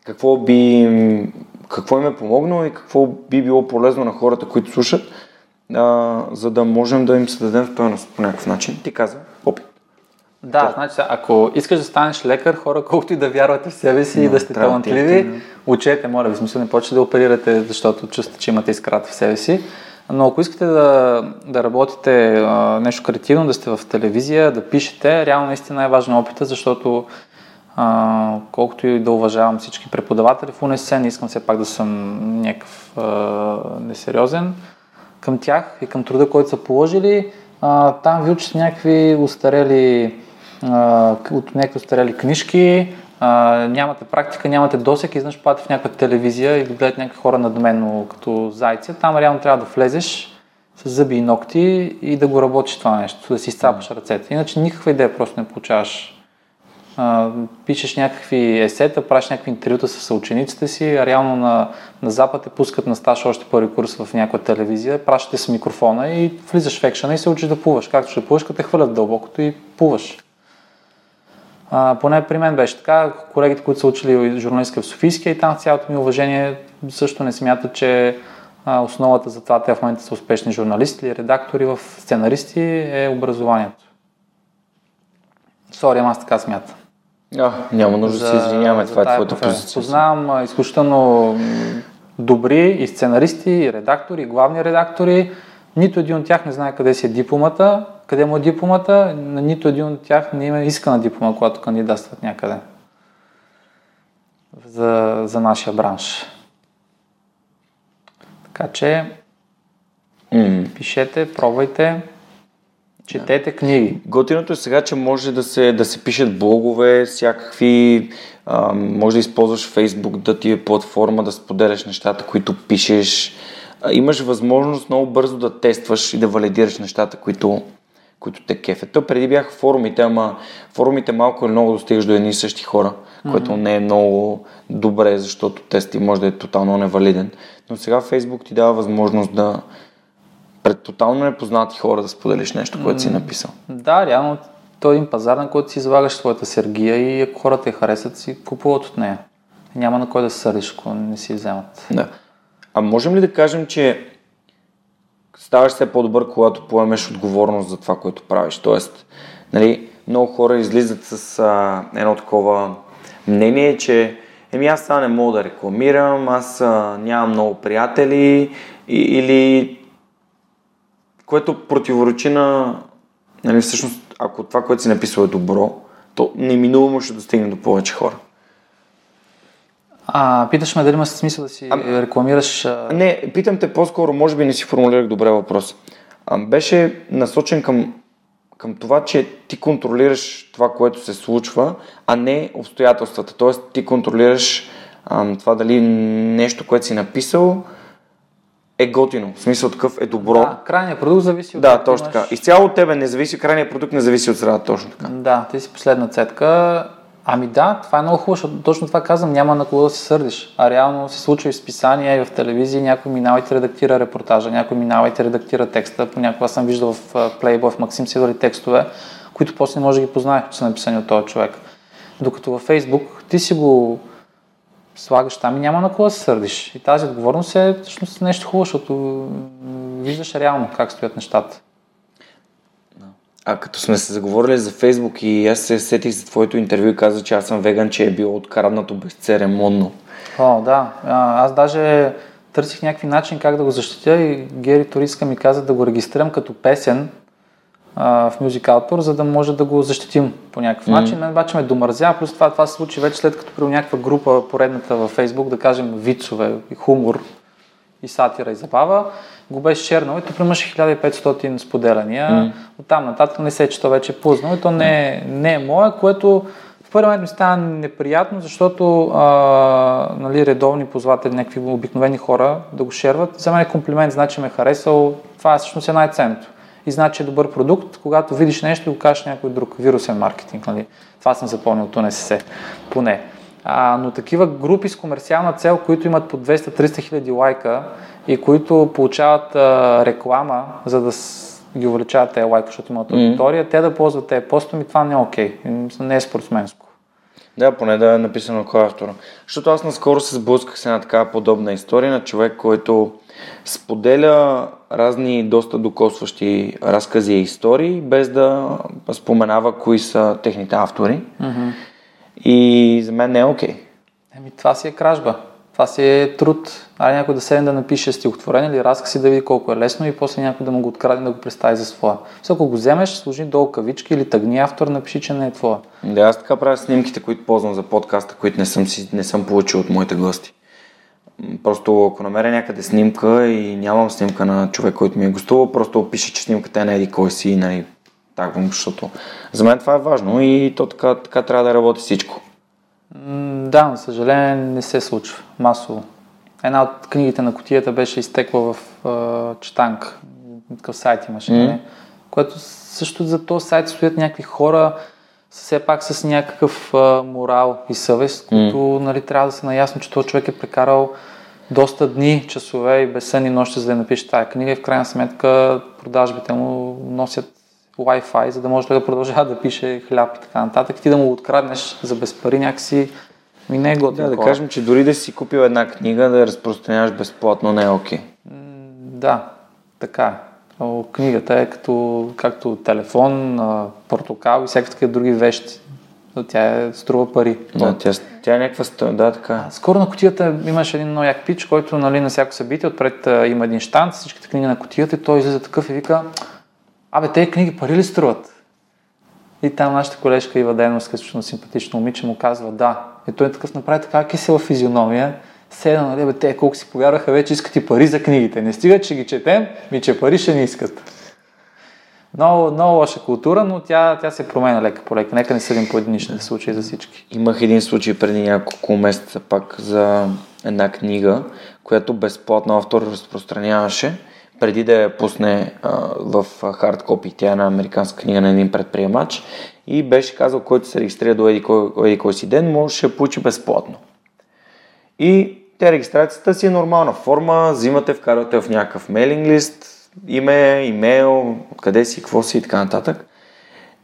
какво би какво им е помогнало и какво би било полезно на хората, които слушат, а, за да можем да им създадем стоеност по някакъв начин. Ти каза опит. Да, То. значи, ако искаш да станеш лекар, хора, колкото и да вярвате в себе си и да сте талантливи, да. учете, моля ви, смисъл не почвате да оперирате, защото чувствате, че имате искрата в себе си. Но ако искате да, да работите а, нещо креативно, да сте в телевизия, да пишете, реално наистина е важен опита, защото а, колкото и да уважавам всички преподаватели в УНСС, не искам все пак да съм някакъв несериозен към тях и към труда, който са положили. А, там ви учат някакви устарели, а, от някакви устарели книжки, а, нямате практика, нямате досек, изнъж падате в някаква телевизия и гледат някакви хора надменно като зайци. Там реално трябва да влезеш с зъби и ногти и да го работиш това нещо, да си изцапаш ръцете. Иначе никаква идея просто не получаваш а, пишеш някакви есета, правиш някакви интервюта с учениците си, а реално на, на Запад те пускат на стаж още първи курс в някаква телевизия, пращате с микрофона и влизаш в екшена и се учиш да плуваш. Както ще плуваш, като те хвърлят дълбокото и плуваш. А, поне при мен беше така. Колегите, които са учили журналистика в Софийския и там цялото ми уважение също не смятат, че основата за това те в момента са успешни журналисти или редактори в сценаристи е образованието. Сори, аз така смятам. А, няма нужда да се извиняваме, това е твоята позиция. Познавам изключително добри и сценаристи, и редактори, и главни редактори. Нито един от тях не знае къде си е дипломата, къде му е дипломата, на нито един от тях не има искана диплома, когато кандидатстват някъде за, за нашия бранш. Така че mm. пишете, пробвайте. Четете книги. Готиното е сега, че може да се, да се пишат блогове, всякакви, а, може да използваш Фейсбук да ти е платформа, да споделяш нещата, които пишеш. А, имаш възможност много бързо да тестваш и да валидираш нещата, които, които те кефят. То преди бяха форумите, ама форумите малко или много достигаш до едни и същи хора, mm-hmm. което не е много добре, защото тест може да е тотално невалиден. Но сега Фейсбук ти дава възможност да, пред тотално непознати хора да споделиш нещо, което си написал. Да, реално той е един пазар, на който си излагаш своята сергия и ако хората я харесат, си купуват от нея. Няма на кой да се сърдиш, ако не си вземат. Да. А можем ли да кажем, че ставаш все по-добър, когато поемеш отговорност за това, което правиш? Тоест, нали, много хора излизат с а, едно такова мнение, че еми аз сега не мога да рекламирам, аз а, нямам много приятели и, или което противоречи на... Нали, всъщност, ако това, което си написал е добро, то неминуемо ще достигне до повече хора. А, питаш ме дали има смисъл да си а, рекламираш... А... Не, питам те по-скоро, може би не си формулирах добре въпрос. А, беше насочен към, към това, че ти контролираш това, което се случва, а не обстоятелствата. Тоест ти контролираш а, това дали нещо, което си написал, е готино. В смисъл такъв е добро. Да, крайният продукт зависи от Да, точно имаш... така. Изцяло от тебе не зависи, крайният продукт не зависи от средата, точно така. Да, ти си последна цетка. Ами да, това е много хубаво, защото точно това казвам, няма на кого да се сърдиш. А реално се случва и в списания, и в телевизии, някой минава и те редактира репортажа, някой минава и те редактира текста. Понякога съм виждал в Playboy, в Максим си текстове, които после не може да ги познаех, че са написани от този човек. Докато във Фейсбук ти си го слагаш там и няма на кого да се сърдиш. И тази отговорност е всъщност нещо хубаво, защото виждаш реално как стоят нещата. А като сме се заговорили за Фейсбук и аз се сетих за твоето интервю и каза, че аз съм веган, че е било откраднато безцеремонно. О, да. А, аз даже търсих някакви начин как да го защитя и Гери Ториска ми каза да го регистрирам като песен а, в Music Outdoor, за да може да го защитим по някакъв mm. начин. Мен обаче ме домързя, плюс това, това се случи вече след като при някаква група, поредната във Facebook, да кажем вицове и хумор и сатира и забава, го беше шернал и то имаше 1500 споделяния. Mm. Оттам нататък не се, че то вече е пуснал и то не е, не е мое, което в първи момент ми стана неприятно, защото а, нали, редовни ползватели, някакви обикновени хора да го шерват. За мен е комплимент, значи ме е харесал. Това е всъщност е най-ценното. И значи е добър продукт, когато видиш нещо и го кажеш някой друг. Вирусен маркетинг, нали? Това съм запомнил от НСС, поне. А, но такива групи с комерциална цел, които имат по 200-300 хиляди лайка и които получават а, реклама, за да ги увеличават тези лайка, защото имат аудитория, mm-hmm. те да ползват тези постове, това не е окей. Okay. Не е спортсменско. Да, поне да е написано кой автора. Защото аз наскоро се сблъсках с една такава подобна история на човек, който споделя разни доста докосващи разкази и истории, без да споменава кои са техните автори. Mm-hmm. И за мен не е окей. Okay. Еми, това си е кражба. Това си е труд. Ай някой да седне да напише стихотворение или разказ и да види колко е лесно и после някой да му го открадне да го представи за своя. Все ако го вземеш, сложи долу кавички или тъгни автор, напиши, че не е твоя. Да, аз така правя снимките, които ползвам за подкаста, които не съм, си, не съм получил от моите гости. Просто ако намеря някъде снимка и нямам снимка на човек, който ми е гостувал, просто пише, че снимката е на еди кой си, нали, так, защото за мен това е важно и то така, така трябва да работи всичко. Да, на съжаление не се случва масово. Една от книгите на котията беше изтекла в uh, Читанг, такъв сайт имаше, mm. не? което също за този сайт стоят някакви хора, все пак с някакъв uh, морал и съвест, които mm. нали, трябва да се наясно, че този човек е прекарал доста дни, часове и безсънни нощи, за да напише тази книга и в крайна сметка продажбите му носят Wi-Fi, за да може да продължава да пише хляб и така нататък. Ти да му откраднеш за без пари някакси ми не е готино. Да, да кажем, че дори да си купил една книга, да я разпространяваш безплатно, не е окей. Okay. Да, така Книгата е като, както телефон, портокал и всякакви други вещи. Тя е, струва пари. Да, тя, тя е някаква сто... да, така. Скоро на котията имаше един много як пич, който нали, на всяко събитие отпред има един штант, всичките книги на котията и той излиза такъв и вика, абе, тези книги пари ли струват? И там нашата колежка Ива Денов, скъсно симпатично момиче, му казва да. И той е такъв направи така кисела физиономия. Седа, нали, бе, те колко си повярваха, вече искат и пари за книгите. Не стигат, че ги четем, ми че пари ще не искат. Много, много лоша култура, но тя, тя се променя лека по лека. Нека не съдим по единичните случаи за всички. Имах един случай преди няколко месеца пак за една книга, която безплатно автор разпространяваше преди да я пусне а, в хард копи. Тя е на американска книга на един предприемач и беше казал, който се регистрира до еди кой, си ден, може да получи безплатно. И тя регистрацията си е нормална форма, взимате, вкарвате в някакъв мейлинг лист, име, имейл, откъде си, какво си и така нататък.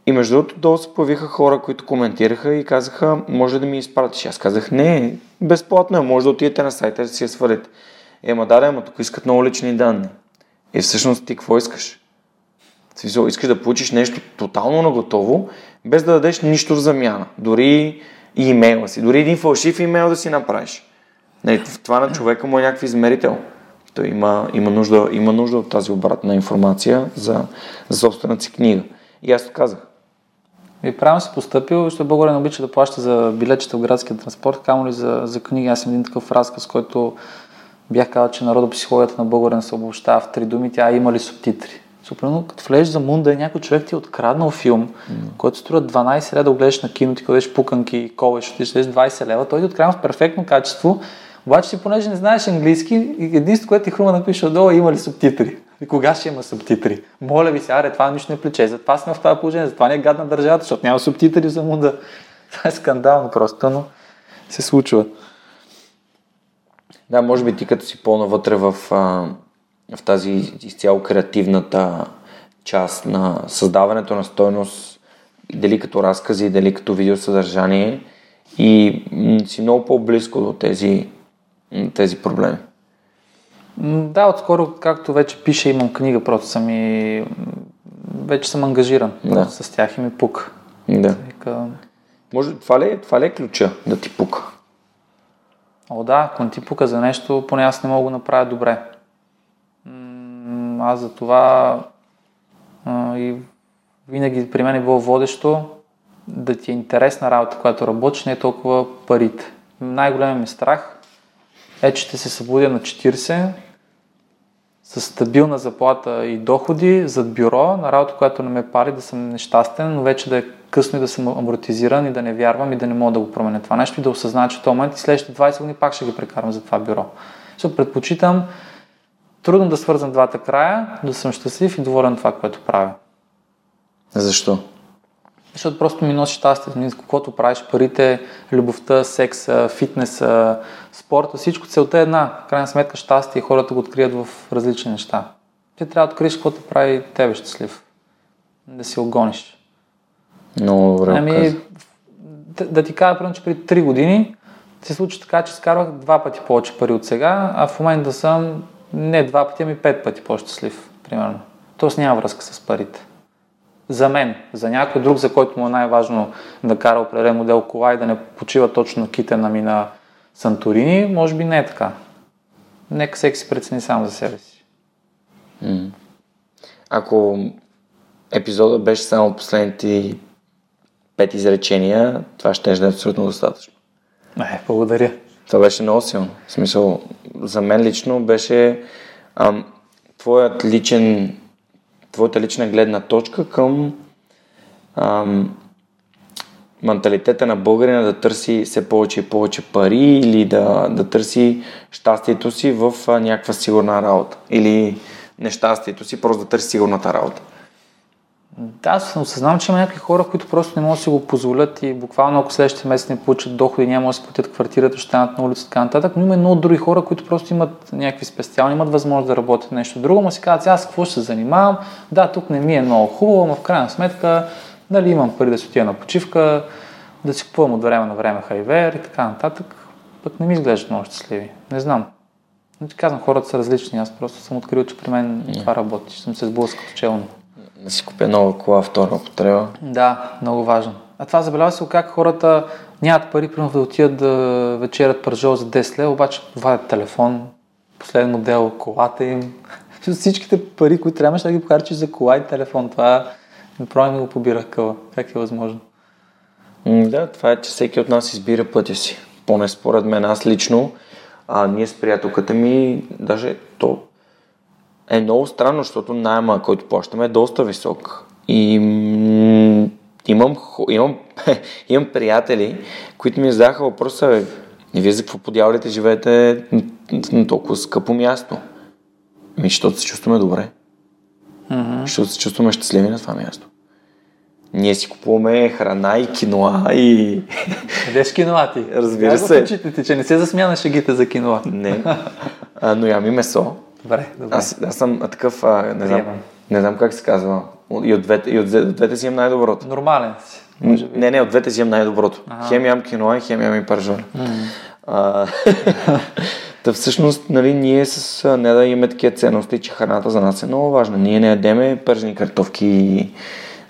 И между другото, долу се появиха хора, които коментираха и казаха, може да ми изпратиш. Аз казах, не, безплатно е, може да отидете на сайта да си я свалите. Ема да, ама тук искат много лични данни. И всъщност ти какво искаш? Смисъл, искаш да получиш нещо тотално наготово, без да дадеш нищо за замяна. Дори и имейла си, дори един фалшив имейл да си направиш. Нали, това на човека му е някакъв измерител. Той има, има, нужда, има нужда от тази обратна информация за, за собствената си книга. И аз казах. И правилно си поступил, защото България обича да плаща за билетчета в градския транспорт, камо ли за, за книги. Аз съм един такъв разказ, който бях казал, че народопсихологията на българин се обобщава в три думи, тя има ли субтитри. Супрено, като влезеш за мунда и някой човек ти е откраднал филм, mm. който струва 12 лева да гледаш на кино, ти къдеш пуканки и колеш, ще 20 лева, той ти откраднал в перфектно качество, обаче си, понеже не знаеш английски, единството, което ти хрума напише отдолу, има ли субтитри. И кога ще има субтитри? Моля ви се, аре, това нищо не плече. Затова сме в това положение, затова не е гадна държавата, защото няма субтитри за мунда. Това е скандално просто, но се случва. Да, може би ти като си по-навътре в, в тази изцяло креативната част на създаването на стойност дали като разкази, дали като видеосъдържание и си много по-близко до тези, тези проблеми. Да, отскоро, както вече пише, имам книга, просто съм и... Вече съм ангажиран Да. с тях и ми пук. Да. Вика, Може, това, ли, е- това ли е ключа да ти пука? О, да, ако не ти пука за нещо, поне аз не мога да направя добре. М, Аз за това и винаги при мен е било водещо да ти е интересна работа, която работиш, не е толкова парите. Най-големият ми страх е, че ще се събудя на 40 с стабилна заплата и доходи зад бюро, на работа, която не ме пали, да съм нещастен, но вече да е късно и да съм амортизиран и да не вярвам и да не мога да го променя това нещо и да осъзная, че в този момент и следващите 20 години пак ще ги прекарам за това бюро. Защото предпочитам трудно да свързвам двата края, да съм щастлив и доволен това, което правя. Защо? Защото просто ми носи щастие. Каквото правиш, парите, любовта, секса, фитнеса, спорта, всичко целта е една. В крайна сметка щастие и хората го открият в различни неща. Ти трябва да откриеш каквото прави тебе щастлив. Да си огониш. Много добре Ами, да, да ти кажа, примерно, че преди 3 години се случи така, че изкарвах два пъти повече пари от сега, а в момента съм не два пъти, ами пет пъти по-щастлив, примерно. Тоест няма връзка с парите. За мен, за някой друг, за който му е най-важно да кара определен модел кола и да не почива точно на китена ми на Санторини, може би не е така. Нека всеки си прецени сам за себе си. Ако епизода беше само последните пет изречения, това ще е абсолютно достатъчно. Е, благодаря. Това беше много силно. В смисъл, за мен лично беше ам, твоят личен, твоята лична гледна точка към ам, менталитета на българина да търси все повече и повече пари или да, да търси щастието си в някаква сигурна работа. Или нещастието си, просто да търси сигурната работа. Да, аз осъзнавам, че има някакви хора, които просто не могат да си го позволят и буквално ако следващия месец не получат доходи, няма да си платят квартирата, ще станат на улица и така нататък, но има много други хора, които просто имат някакви специални, имат възможност да работят нещо друго, но си казват, аз какво ще се занимавам, да, тук не ми е много хубаво, но в крайна сметка, дали имам пари да си отида на почивка, да си купувам от време на време хайвер и така нататък, пък не ми изглеждат много щастливи. Не знам. Но ти казвам, хората са различни. Аз просто съм открил, че при мен това работи. Ще съм се сблъскал челно. Да си купя нова кола, втора употреба. Да, много важно. А това забелязва се как хората нямат пари, примерно да отидат да вечерят пържол за 10 лева, обаче вадят телефон, последен модел, колата им. *laughs* Всичките пари, които трябваше да ги похарчиш за кола и телефон, това направо ми го побира къла. Как е възможно? Да, това е, че всеки от нас избира пътя си. Поне според мен, аз лично, а, ние с приятелката ми, даже то е много странно, защото найема, който плащаме е доста висок. И м- имам, имам, *laughs* имам приятели, които ми задаха въпроса, вие за какво подявалите живеете на- толкова скъпо място? Ми, защото се чувстваме добре. Mm-hmm. Защото се чувстваме щастливи на това място. Ние си купуваме храна и киноа и... *laughs* Къде с киноа ти? Разбира го се. почитате, ти, че не се засмя на шегите за киноа. Не. А, но ям и месо. Добре, добре. Аз, аз съм такъв, а, не, знам, Приемам. не знам как се казва. И от двете, и от, от двете си имам най-доброто. Нормален си. Може би. Не, не, от двете си имам най-доброто. Хем ям киноа, хем ям и пържоли. А, *laughs* Та всъщност, нали, ние с не да имаме такива ценности, че храната за нас е много важна. Ние не ядеме пържени картофки и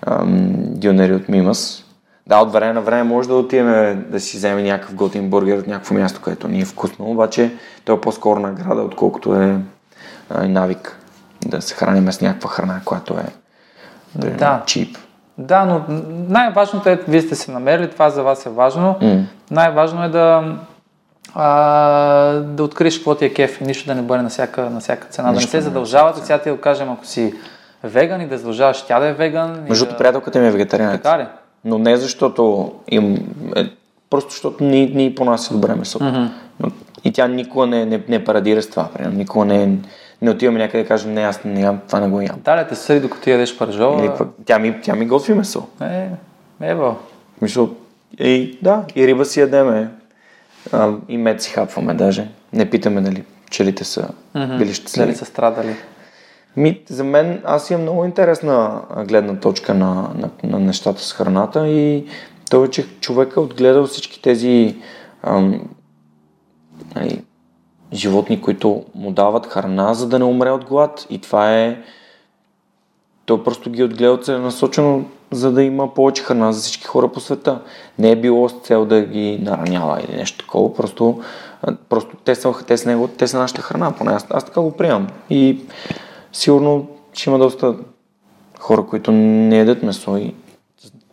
ам, дюнери от Мимас. Да, от време на време може да отидем да си вземем някакъв готин бургер от някакво място, което ни е вкусно, обаче той е по-скоро награда, отколкото е а, и навик да се храним с някаква храна, която е примерно, Да. чип. Да, но най-важното е, вие сте се намерили, това за вас е важно. М. Най-важно е да, а, да откриеш какво ти е кеф и нищо да не бъде на всяка, на всяка цена. да не Нищо се не е задължавате, сега ти да кажем, ако си веган и да задължаваш тя да е веган. Между да... приятелката ми е вегетарианец. Така ли? Но не защото им... Е, просто защото ни, ни понася добре месото. Но, и тя никога не, не, не парадира с това. Примерно. Никога не, не отиваме някъде да кажем, не, аз не ям, това не го ям. Да, те съди, докато ти ядеш пържола. Или пък, тя, ми, тя ми готви месо. Е, ево. Мисъл, и, да, и риба си ядеме. А, и мед си хапваме даже. Не питаме дали пчелите са били щастливи. Дали са страдали. Ми, за мен, аз имам много интересна гледна точка на, на, на нещата с храната и той, че човека отгледал всички тези ам, ай, животни, които му дават храна, за да не умре от глад. И това е... Той просто ги е отгледал целенасочено, за да има повече храна за всички хора по света. Не е било с цел да ги наранява или нещо такова, просто, просто те, са, те, са него, те са нашата храна, поне аз, аз така го приемам. И сигурно ще има доста хора, които не ядат месо и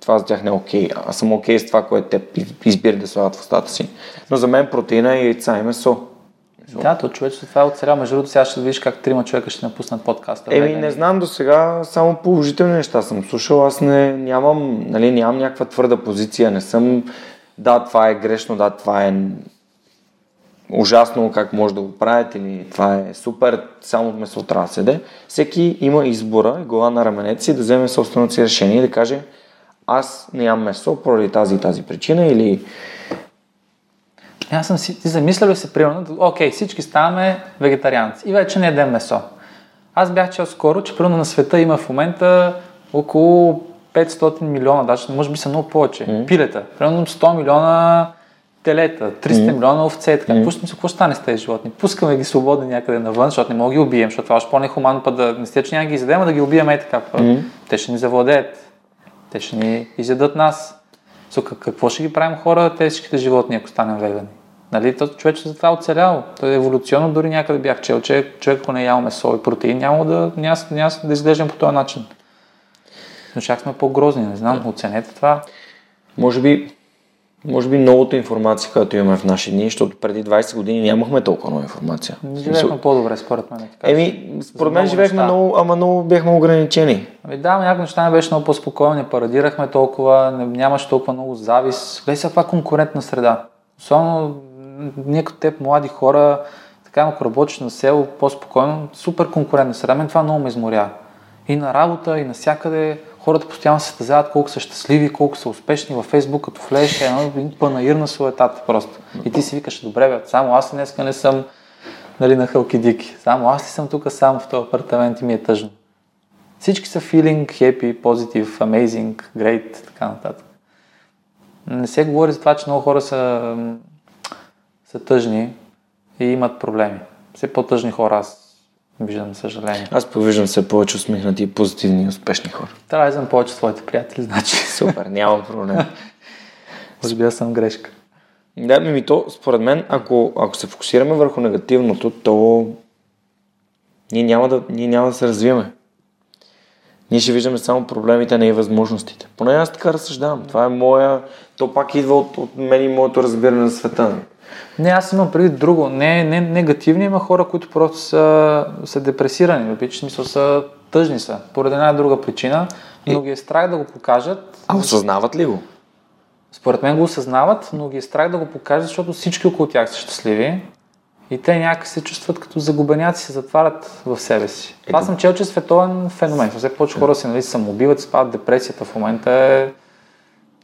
това за тях не е окей. Аз съм окей с това, което те избират да слагат в устата си. Но за мен протеина е яйца и месо. Да, то човечето това е оцелял. Между другото, сега ще видиш как трима човека ще напуснат подкаста. Еми, не знам до сега, само положителни неща съм слушал. Аз не, нямам, нали, нямам някаква твърда позиция. Не съм, да, това е грешно, да, това е ужасно как може да го правят или това е супер, само месо трябва да седе. Всеки има избора и глава на раменете си да вземе собственото си решение и да каже аз ям месо поради тази и тази причина или аз съм си, ти замислял се, примерно, окей, всички ставаме вегетарианци и вече не едем месо. Аз бях чел скоро, че примерно на света има в момента около 500 милиона, даже може би са много повече, mm. пилета. Примерно 100 милиона телета, 300 mm. милиона овце и така. Mm. Какво, какво стане с тези животни? Пускаме ги свободни някъде навън, защото не мога ги убием, защото това е по-нехуманно път да не сте, че няма ги изядем, а да ги убием и така. Mm. Те ще ни завладеят. Те ще ни изядат нас. So, какво ще ги правим хора, тези всичките животни, ако станем вегани? Нали, то човек за това е оцелял. Той е еволюционно дори някъде бях чел, че човек, ако не е ял месо и протеин, няма да, няма, няма да изглеждам по този начин. Но чак сме по-грозни, не знам, оценете това. Може би, може би новото информация, която имаме в наши дни, защото преди 20 години нямахме толкова нова информация. Живеехме по-добре, според мен. Така, Еми, според мен живеехме много, ама много бяхме ограничени. Ами да, някои неща не беше много по-спокойно, не парадирахме толкова, не, нямаше толкова много завис. Гледай сега каква конкурентна среда. Особено ние като теб, млади хора, така ако работиш на село по-спокойно, супер конкурентна среда. Мен това много ме изморя. И на работа, и навсякъде хората постоянно се състезават колко са щастливи, колко са успешни във Фейсбук, като влезеш е едно панаир на суетата просто. И ти си викаш, добре, бе, само аз днеска не съм нали, на хълки дики. Само аз ли съм тук сам в този апартамент и ми е тъжно. Всички са feeling happy, positive, amazing, great, така нататък. Не се говори за това, че много хора са са тъжни и имат проблеми. Все по-тъжни хора аз виждам, съжаление. Аз повиждам все повече усмихнати и позитивни и успешни хора. Трябва да знам повече своите приятели, значи. Супер, няма проблем. *laughs* Разбира съм грешка. Да, ми то, според мен, ако, ако се фокусираме върху негативното, то ние няма да, ние няма да се развиваме. Ние ще виждаме само проблемите, не и възможностите. Поне аз така разсъждавам. Това е моя... То пак идва от, от мен и моето разбиране на света. Не, аз имам преди друго. Не, не негативни, има хора, които просто са, са депресирани. В смисъл са тъжни са, поради една друга причина, но ги е страх да го покажат. А осъзнават ли го? Според мен го осъзнават, но ги е страх да го покажат, защото всички около тях са щастливи. И те някак се чувстват като загубеняци, се затварят в себе си. Е, Това съм чел, че е световен феномен. Все повече хора се нали, самоубиват, спадат депресията. В момента е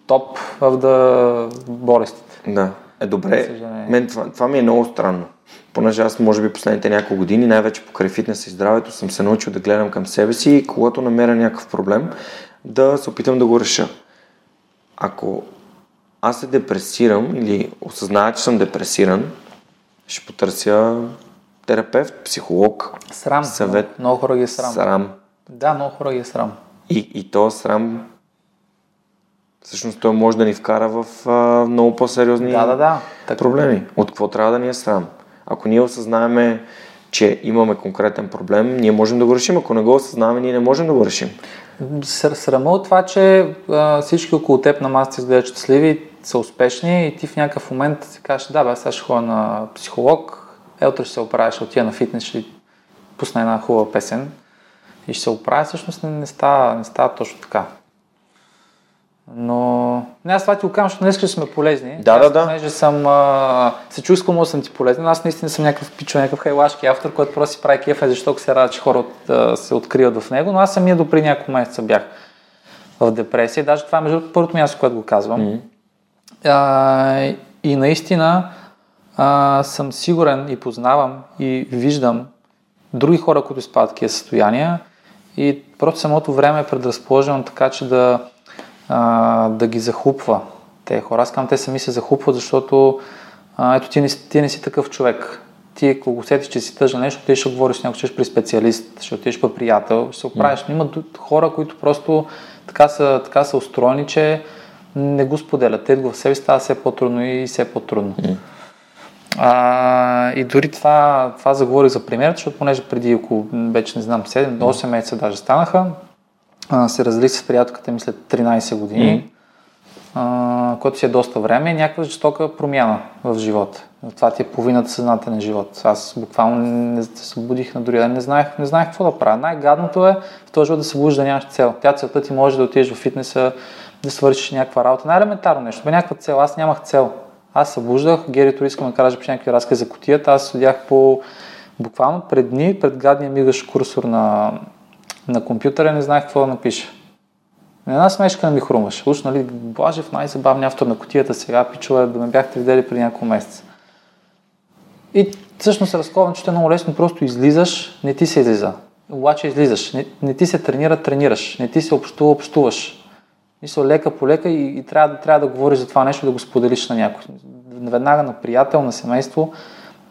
топ в да болестите. Да. Е, добре. Мен това, това ми е много странно. Понеже аз, може би, последните няколко години, най-вече покрай фитнес и здравето, съм се научил да гледам към себе си и когато намеря някакъв проблем, да се опитам да го реша. Ако аз се депресирам или осъзная, че съм депресиран, ще потърся терапевт, психолог, срам. съвет. Много хора ги е срам. Срам. Да, много хора ги е срам. И, и то срам всъщност той може да ни вкара в а, много по-сериозни да, да, да. Так... проблеми. От какво трябва да ни е срам? Ако ние осъзнаеме, че имаме конкретен проблем, ние можем да го решим. Ако не го осъзнаваме, ние не можем да го решим. Срама от това, че а, всички около теб на масата изглеждат щастливи, са успешни и ти в някакъв момент си кажеш, да, бе, сега ще ходя на психолог, е, утре ще се оправя, ще отида на фитнес, ще пусна една хубава песен и ще се оправя, всъщност не, не, става, не става точно така. Но не, аз това ти го казвам, защото днес ще сме полезни. Да, аз, да, да. Понеже съм, а, се чух с съм ти полезен. Аз наистина съм някакъв пичо, някакъв хайлашки автор, който просто си прави кефа, защото се рада, че хора от, а, се откриват в него. Но аз самия допри няколко месеца бях в депресия. Даже това е между първото място, което го казвам. Mm-hmm. А, и наистина а, съм сигурен и познавам и виждам други хора, които изпадат такива състояния и просто самото време е предразположено така, че да, а, да ги захупва те хора. Аз казвам, те сами се захупват, защото а, ето ти не, ти не си такъв човек. Ти, ако го сетиш, че си тъжен нещо, ти ще говориш с някой, ще при специалист, ще отидеш при приятел, ще се оправиш. Mm. Има хора, които просто така са, така са устроени, че не го споделят. Те го в себе става все по-трудно и все по-трудно. Mm. А, и дори това, това заговори за пример, защото понеже преди около, вече не знам, 7-8 месеца даже станаха, а, се разделих с приятелката ми след 13 години, mm. което си е доста време и някаква жестока промяна в живота. Това ти е половината съзнателен живот. Аз буквално не се събудих на другия ден, не знаех, не знаех какво да правя. Най-гадното е в този живот да се будиш да нямаш цел. Тя целта ти може да отидеш в фитнеса, да свършиш някаква работа. Най-елементарно нещо, бе някаква цел. Аз нямах цел. Аз събуждах, Гери Тори искам да кажа, пише някакви разкази за котията. Аз седях по буквално пред дни, пред гадния мигаш курсор на, на компютъра не знаех какво да напиша. Една смешка не ми хрумваше. Уж, нали, Блажев най-забавният автор на котията сега, пичове, да ме бяхте видели преди няколко месеца. И всъщност се разковам, че е много лесно, просто излизаш, не ти се излиза. Обаче излизаш, не, не ти се тренира, тренираш, не ти се общува, общуваш. Мисля, лека по лека и, и трябва, трябва да говориш за това нещо, да го споделиш на някой. Веднага на приятел, на семейство,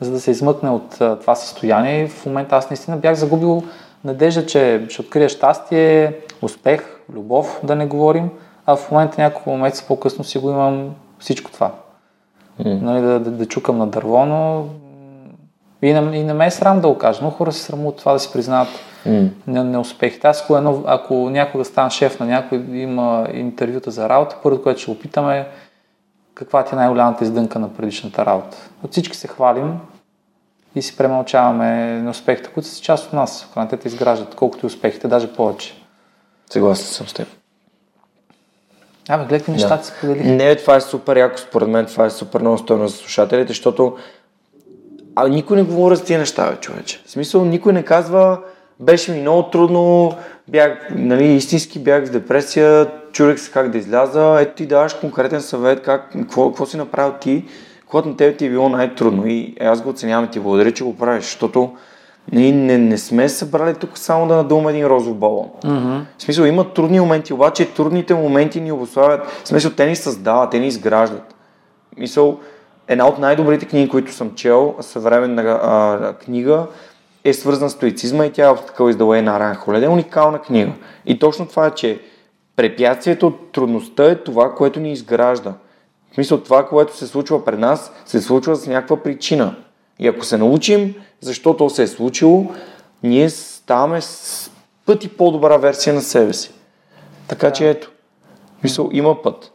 за да се измъкне от а, това състояние. И в момента аз наистина бях загубил надежда, че ще открия щастие, успех, любов, да не говорим, а в момента няколко месеца по-късно си го имам всичко това. Mm. Нали, да, да, да чукам на дърво, но и не, и не ме е срам да го кажа. но хора се срамуват това да си признават mm. неуспехите. Аз ако, едно, ако някога стана шеф на някой, има интервюта за работа, първото, което ще опитаме е каква ти е най-голямата издънка на предишната работа. От всички се хвалим и си премълчаваме неуспехите, които са част от нас. Ако те изграждат, колкото и успехите, даже повече. Съгласен съм с теб. Абе, гледайте нещата да. се поделих. Не, това е супер яко, според мен това е супер много стойно за слушателите, защото а никой не говори за тия неща, бе, човече. В смисъл, никой не казва, беше ми много трудно, бях, нали, истински бях с депресия, чурих се как да изляза, ето ти даваш конкретен съвет, как, какво, какво си направил ти, когато на тебе ти е било най-трудно и аз го оценявам и ти благодаря, че го правиш, защото ние не, не сме събрали тук само да надуваме един розов балон. Mm-hmm. В смисъл, има трудни моменти, обаче трудните моменти ни обославят. В смисъл, те ни създават, те ни изграждат. В смисъл, една от най-добрите книги, които съм чел, съвременна а, книга, е свързана с стоицизма и тя е обстакъл издала на Ран Холеде. Уникална книга. И точно това е, че препятствието, трудността е това, което ни изгражда. В смисъл, това, което се случва пред нас, се случва с някаква причина. И ако се научим защо то се е случило, ние ставаме с пъти по-добра версия на себе си. Така че ето, мисъл, има път.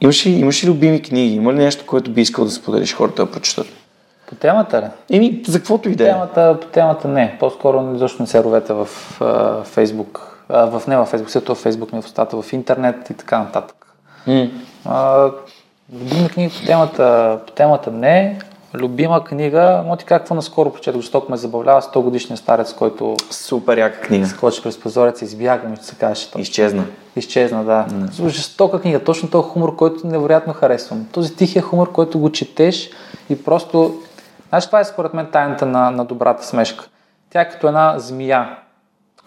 Имаш ли, имаш ли любими книги? Има ли нещо, което би искал да споделиш хората да прочитат? По темата ли? Еми, за каквото и да е. По темата не. По-скоро защо не се ровете в Фейсбук. В не във Фейсбук, след Фейсбук ми е в устата, в интернет и така нататък. Mm. Uh, любими книги по темата, по темата не. Любима книга, мо ти какво наскоро прочетох, жестоко ме забавлява 100 годишния старец, който... Супер яка книга. Скочи през прозореца, избяга, ми ще се каже. Изчезна. Изчезна, да. Mm. Жестока книга, точно този хумор, който невероятно харесвам. Този тихия хумор, който го четеш и просто... Знаеш, това е според мен тайната на, на добрата смешка. Тя е като една змия,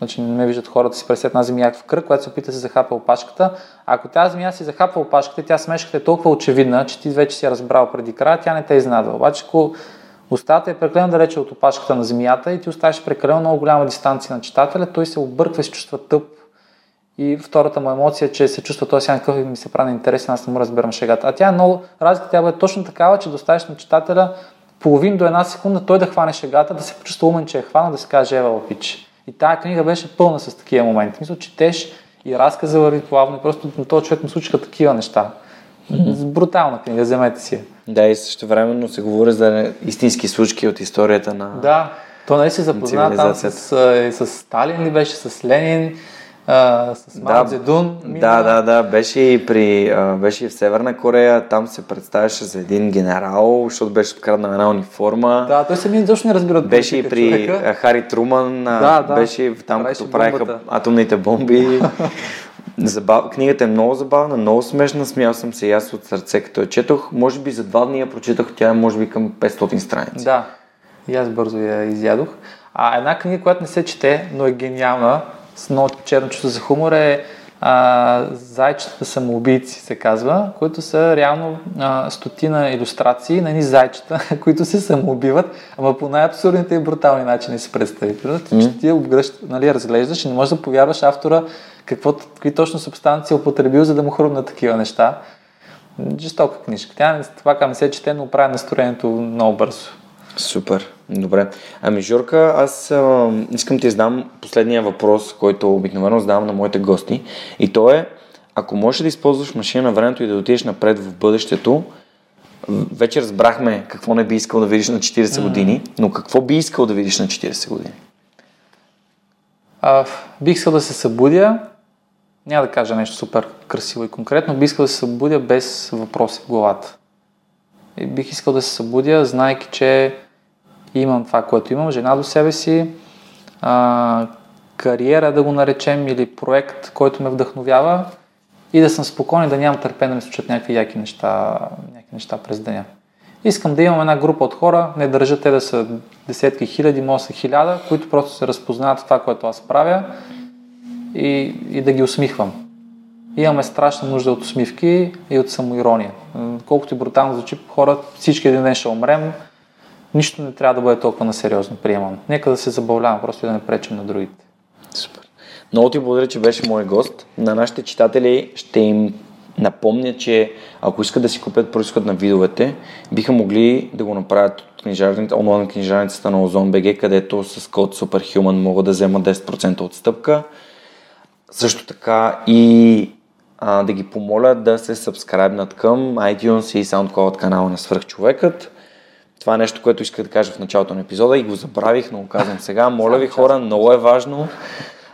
Значи не виждат хората си представят една змия в кръг, която се опита да се захапа опашката. Ако тази змия си захапва опашката, тя смешката е толкова очевидна, че ти вече си я разбрал преди края, тя не те изнадва. Обаче ако устата е прекалено далече от опашката на змията и ти оставиш прекалено много голяма дистанция на читателя, той се обърква и се чувства тъп. И втората му емоция е, че се чувства този сян и ми се прави интересен, аз не му разбирам шегата. А тя е много, разликата е точно такава, че доставиш на читателя половин до една секунда той да хване шегата, да се почувства умен, че е хвана, да се каже ева пич. И тази книга беше пълна с такива моменти. Мисля, четеш и разказа плавно и просто на този човек му случиха такива неща. Mm-hmm. Брутална книга, вземете си. Да, и също времено се говори за истински случки от историята на Да, то нали се запозна там с, с Сталин ли беше, с Ленин, а, с Мао да, Дзедун. Да, да, да, беше и, при, а, беше и в Северна Корея, там се представяше за един генерал, защото беше откраднал една униформа. Да, той самия точно не разбира. Беше и при човека. Хари Труман, да, да. беше там, като правиха атомните бомби. *laughs* Забав... Книгата е много забавна, много смешна, смял съм се и аз от сърце, като я четох. Може би за два дни я прочетох, тя е може би към 500 страници. Да, и аз бързо я изядох. А една книга, която не се чете, но е гениална, с много черно чувство за хумор е а, Зайчетата самоубийци се казва, които са реално а, стотина иллюстрации на едни зайчета, *laughs* които се самоубиват, ама по най-абсурдните и брутални начини се представи. Mm-hmm. Ти обгръщ, нали, разглеждаш и не можеш да повярваш автора какво, какви точно субстанции е употребил, за да му хрумнат такива неща. Жестока книжка. Тя това към се чете, но прави настроението много бързо. Супер. Добре. Ами, Жорка, аз а, искам ти задам последния въпрос, който обикновено задавам на моите гости. И то е, ако можеш да използваш машина на времето и да отидеш напред в бъдещето, вече разбрахме какво не би искал да видиш на 40 години, но какво би искал да видиш на 40 години? А, бих искал да се събудя, няма да кажа нещо супер красиво и конкретно, бих искал да се събудя без въпроси в главата. И бих искал да се събудя, знайки, че имам това, което имам, жена до себе си, а, кариера да го наречем или проект, който ме вдъхновява и да съм спокоен, да нямам търпение да ми случат някакви яки неща, някакви неща през деня. Искам да имам една група от хора, не държа те да са десетки хиляди, може са хиляда, които просто се разпознават това, което аз правя и, и да ги усмихвам. Имаме страшна нужда от усмивки и от самоирония. Колкото и брутално звучи, хора, всички един ден ще умрем, нищо не трябва да бъде толкова насериозно приемано. Нека да се забавлявам, просто и да не пречим на другите. Супер. Много ти благодаря, че беше мой гост. На нашите читатели ще им напомня, че ако искат да си купят происход на видовете, биха могли да го направят от книжарницата, онлайн книжарницата на OzonBG, където с код Superhuman могат да вземат 10% отстъпка. Също така и а, да ги помоля да се сабскрайбнат към iTunes и SoundCloud канала на Свърхчовекът. Това е нещо, което исках да кажа в началото на епизода и го забравих, но го казвам сега. Моля ви хора, много е важно.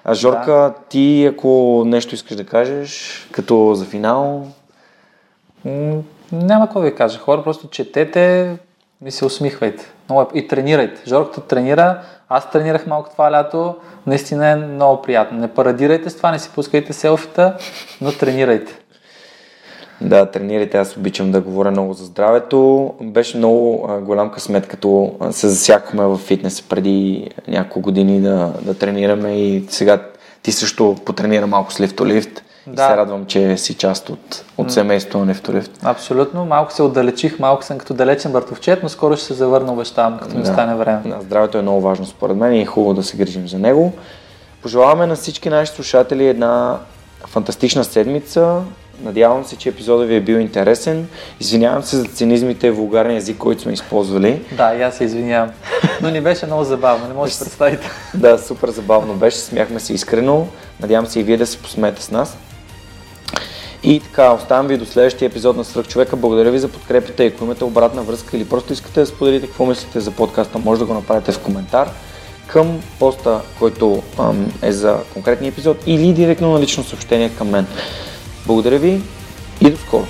А Жорка, да. ти ако нещо искаш да кажеш, като за финал? няма какво да ви кажа. Хора, просто четете и се усмихвайте. Много е... И тренирайте. Жорката тренира, аз тренирах малко това лято, наистина е много приятно. Не парадирайте с това, не си пускайте селфита, но тренирайте. Да, тренирайте. Аз обичам да говоря много за здравето. Беше много голям късмет, като се засякахме в фитнес преди няколко години да, да тренираме и сега ти също потренира малко с лифтолифт. Да. И се радвам, че си част от, от семейството на Нефтолифт. Абсолютно. Малко се отдалечих, малко съм като далечен бъртовчет, но скоро ще се завърна, обещавам, като да. ми стане време. Да, здравето е много важно според мен и е хубаво да се грижим за него. Пожелаваме на всички наши слушатели една фантастична седмица. Надявам се, че епизодът ви е бил интересен. Извинявам се за цинизмите и вулгарния език, който сме използвали. Да, и аз се извинявам. Но ни беше много забавно, не може да представите. да, супер забавно беше, смяхме се искрено. Надявам се и вие да се посмеете с нас. И така, оставам ви до следващия епизод на Свърх човека. Благодаря ви за подкрепите. Ако имате обратна връзка или просто искате да споделите какво мислите за подкаста, може да го направите в коментар към поста, който ам, е за конкретния епизод или директно на лично съобщение към мен. Благодаря ви и до скоро!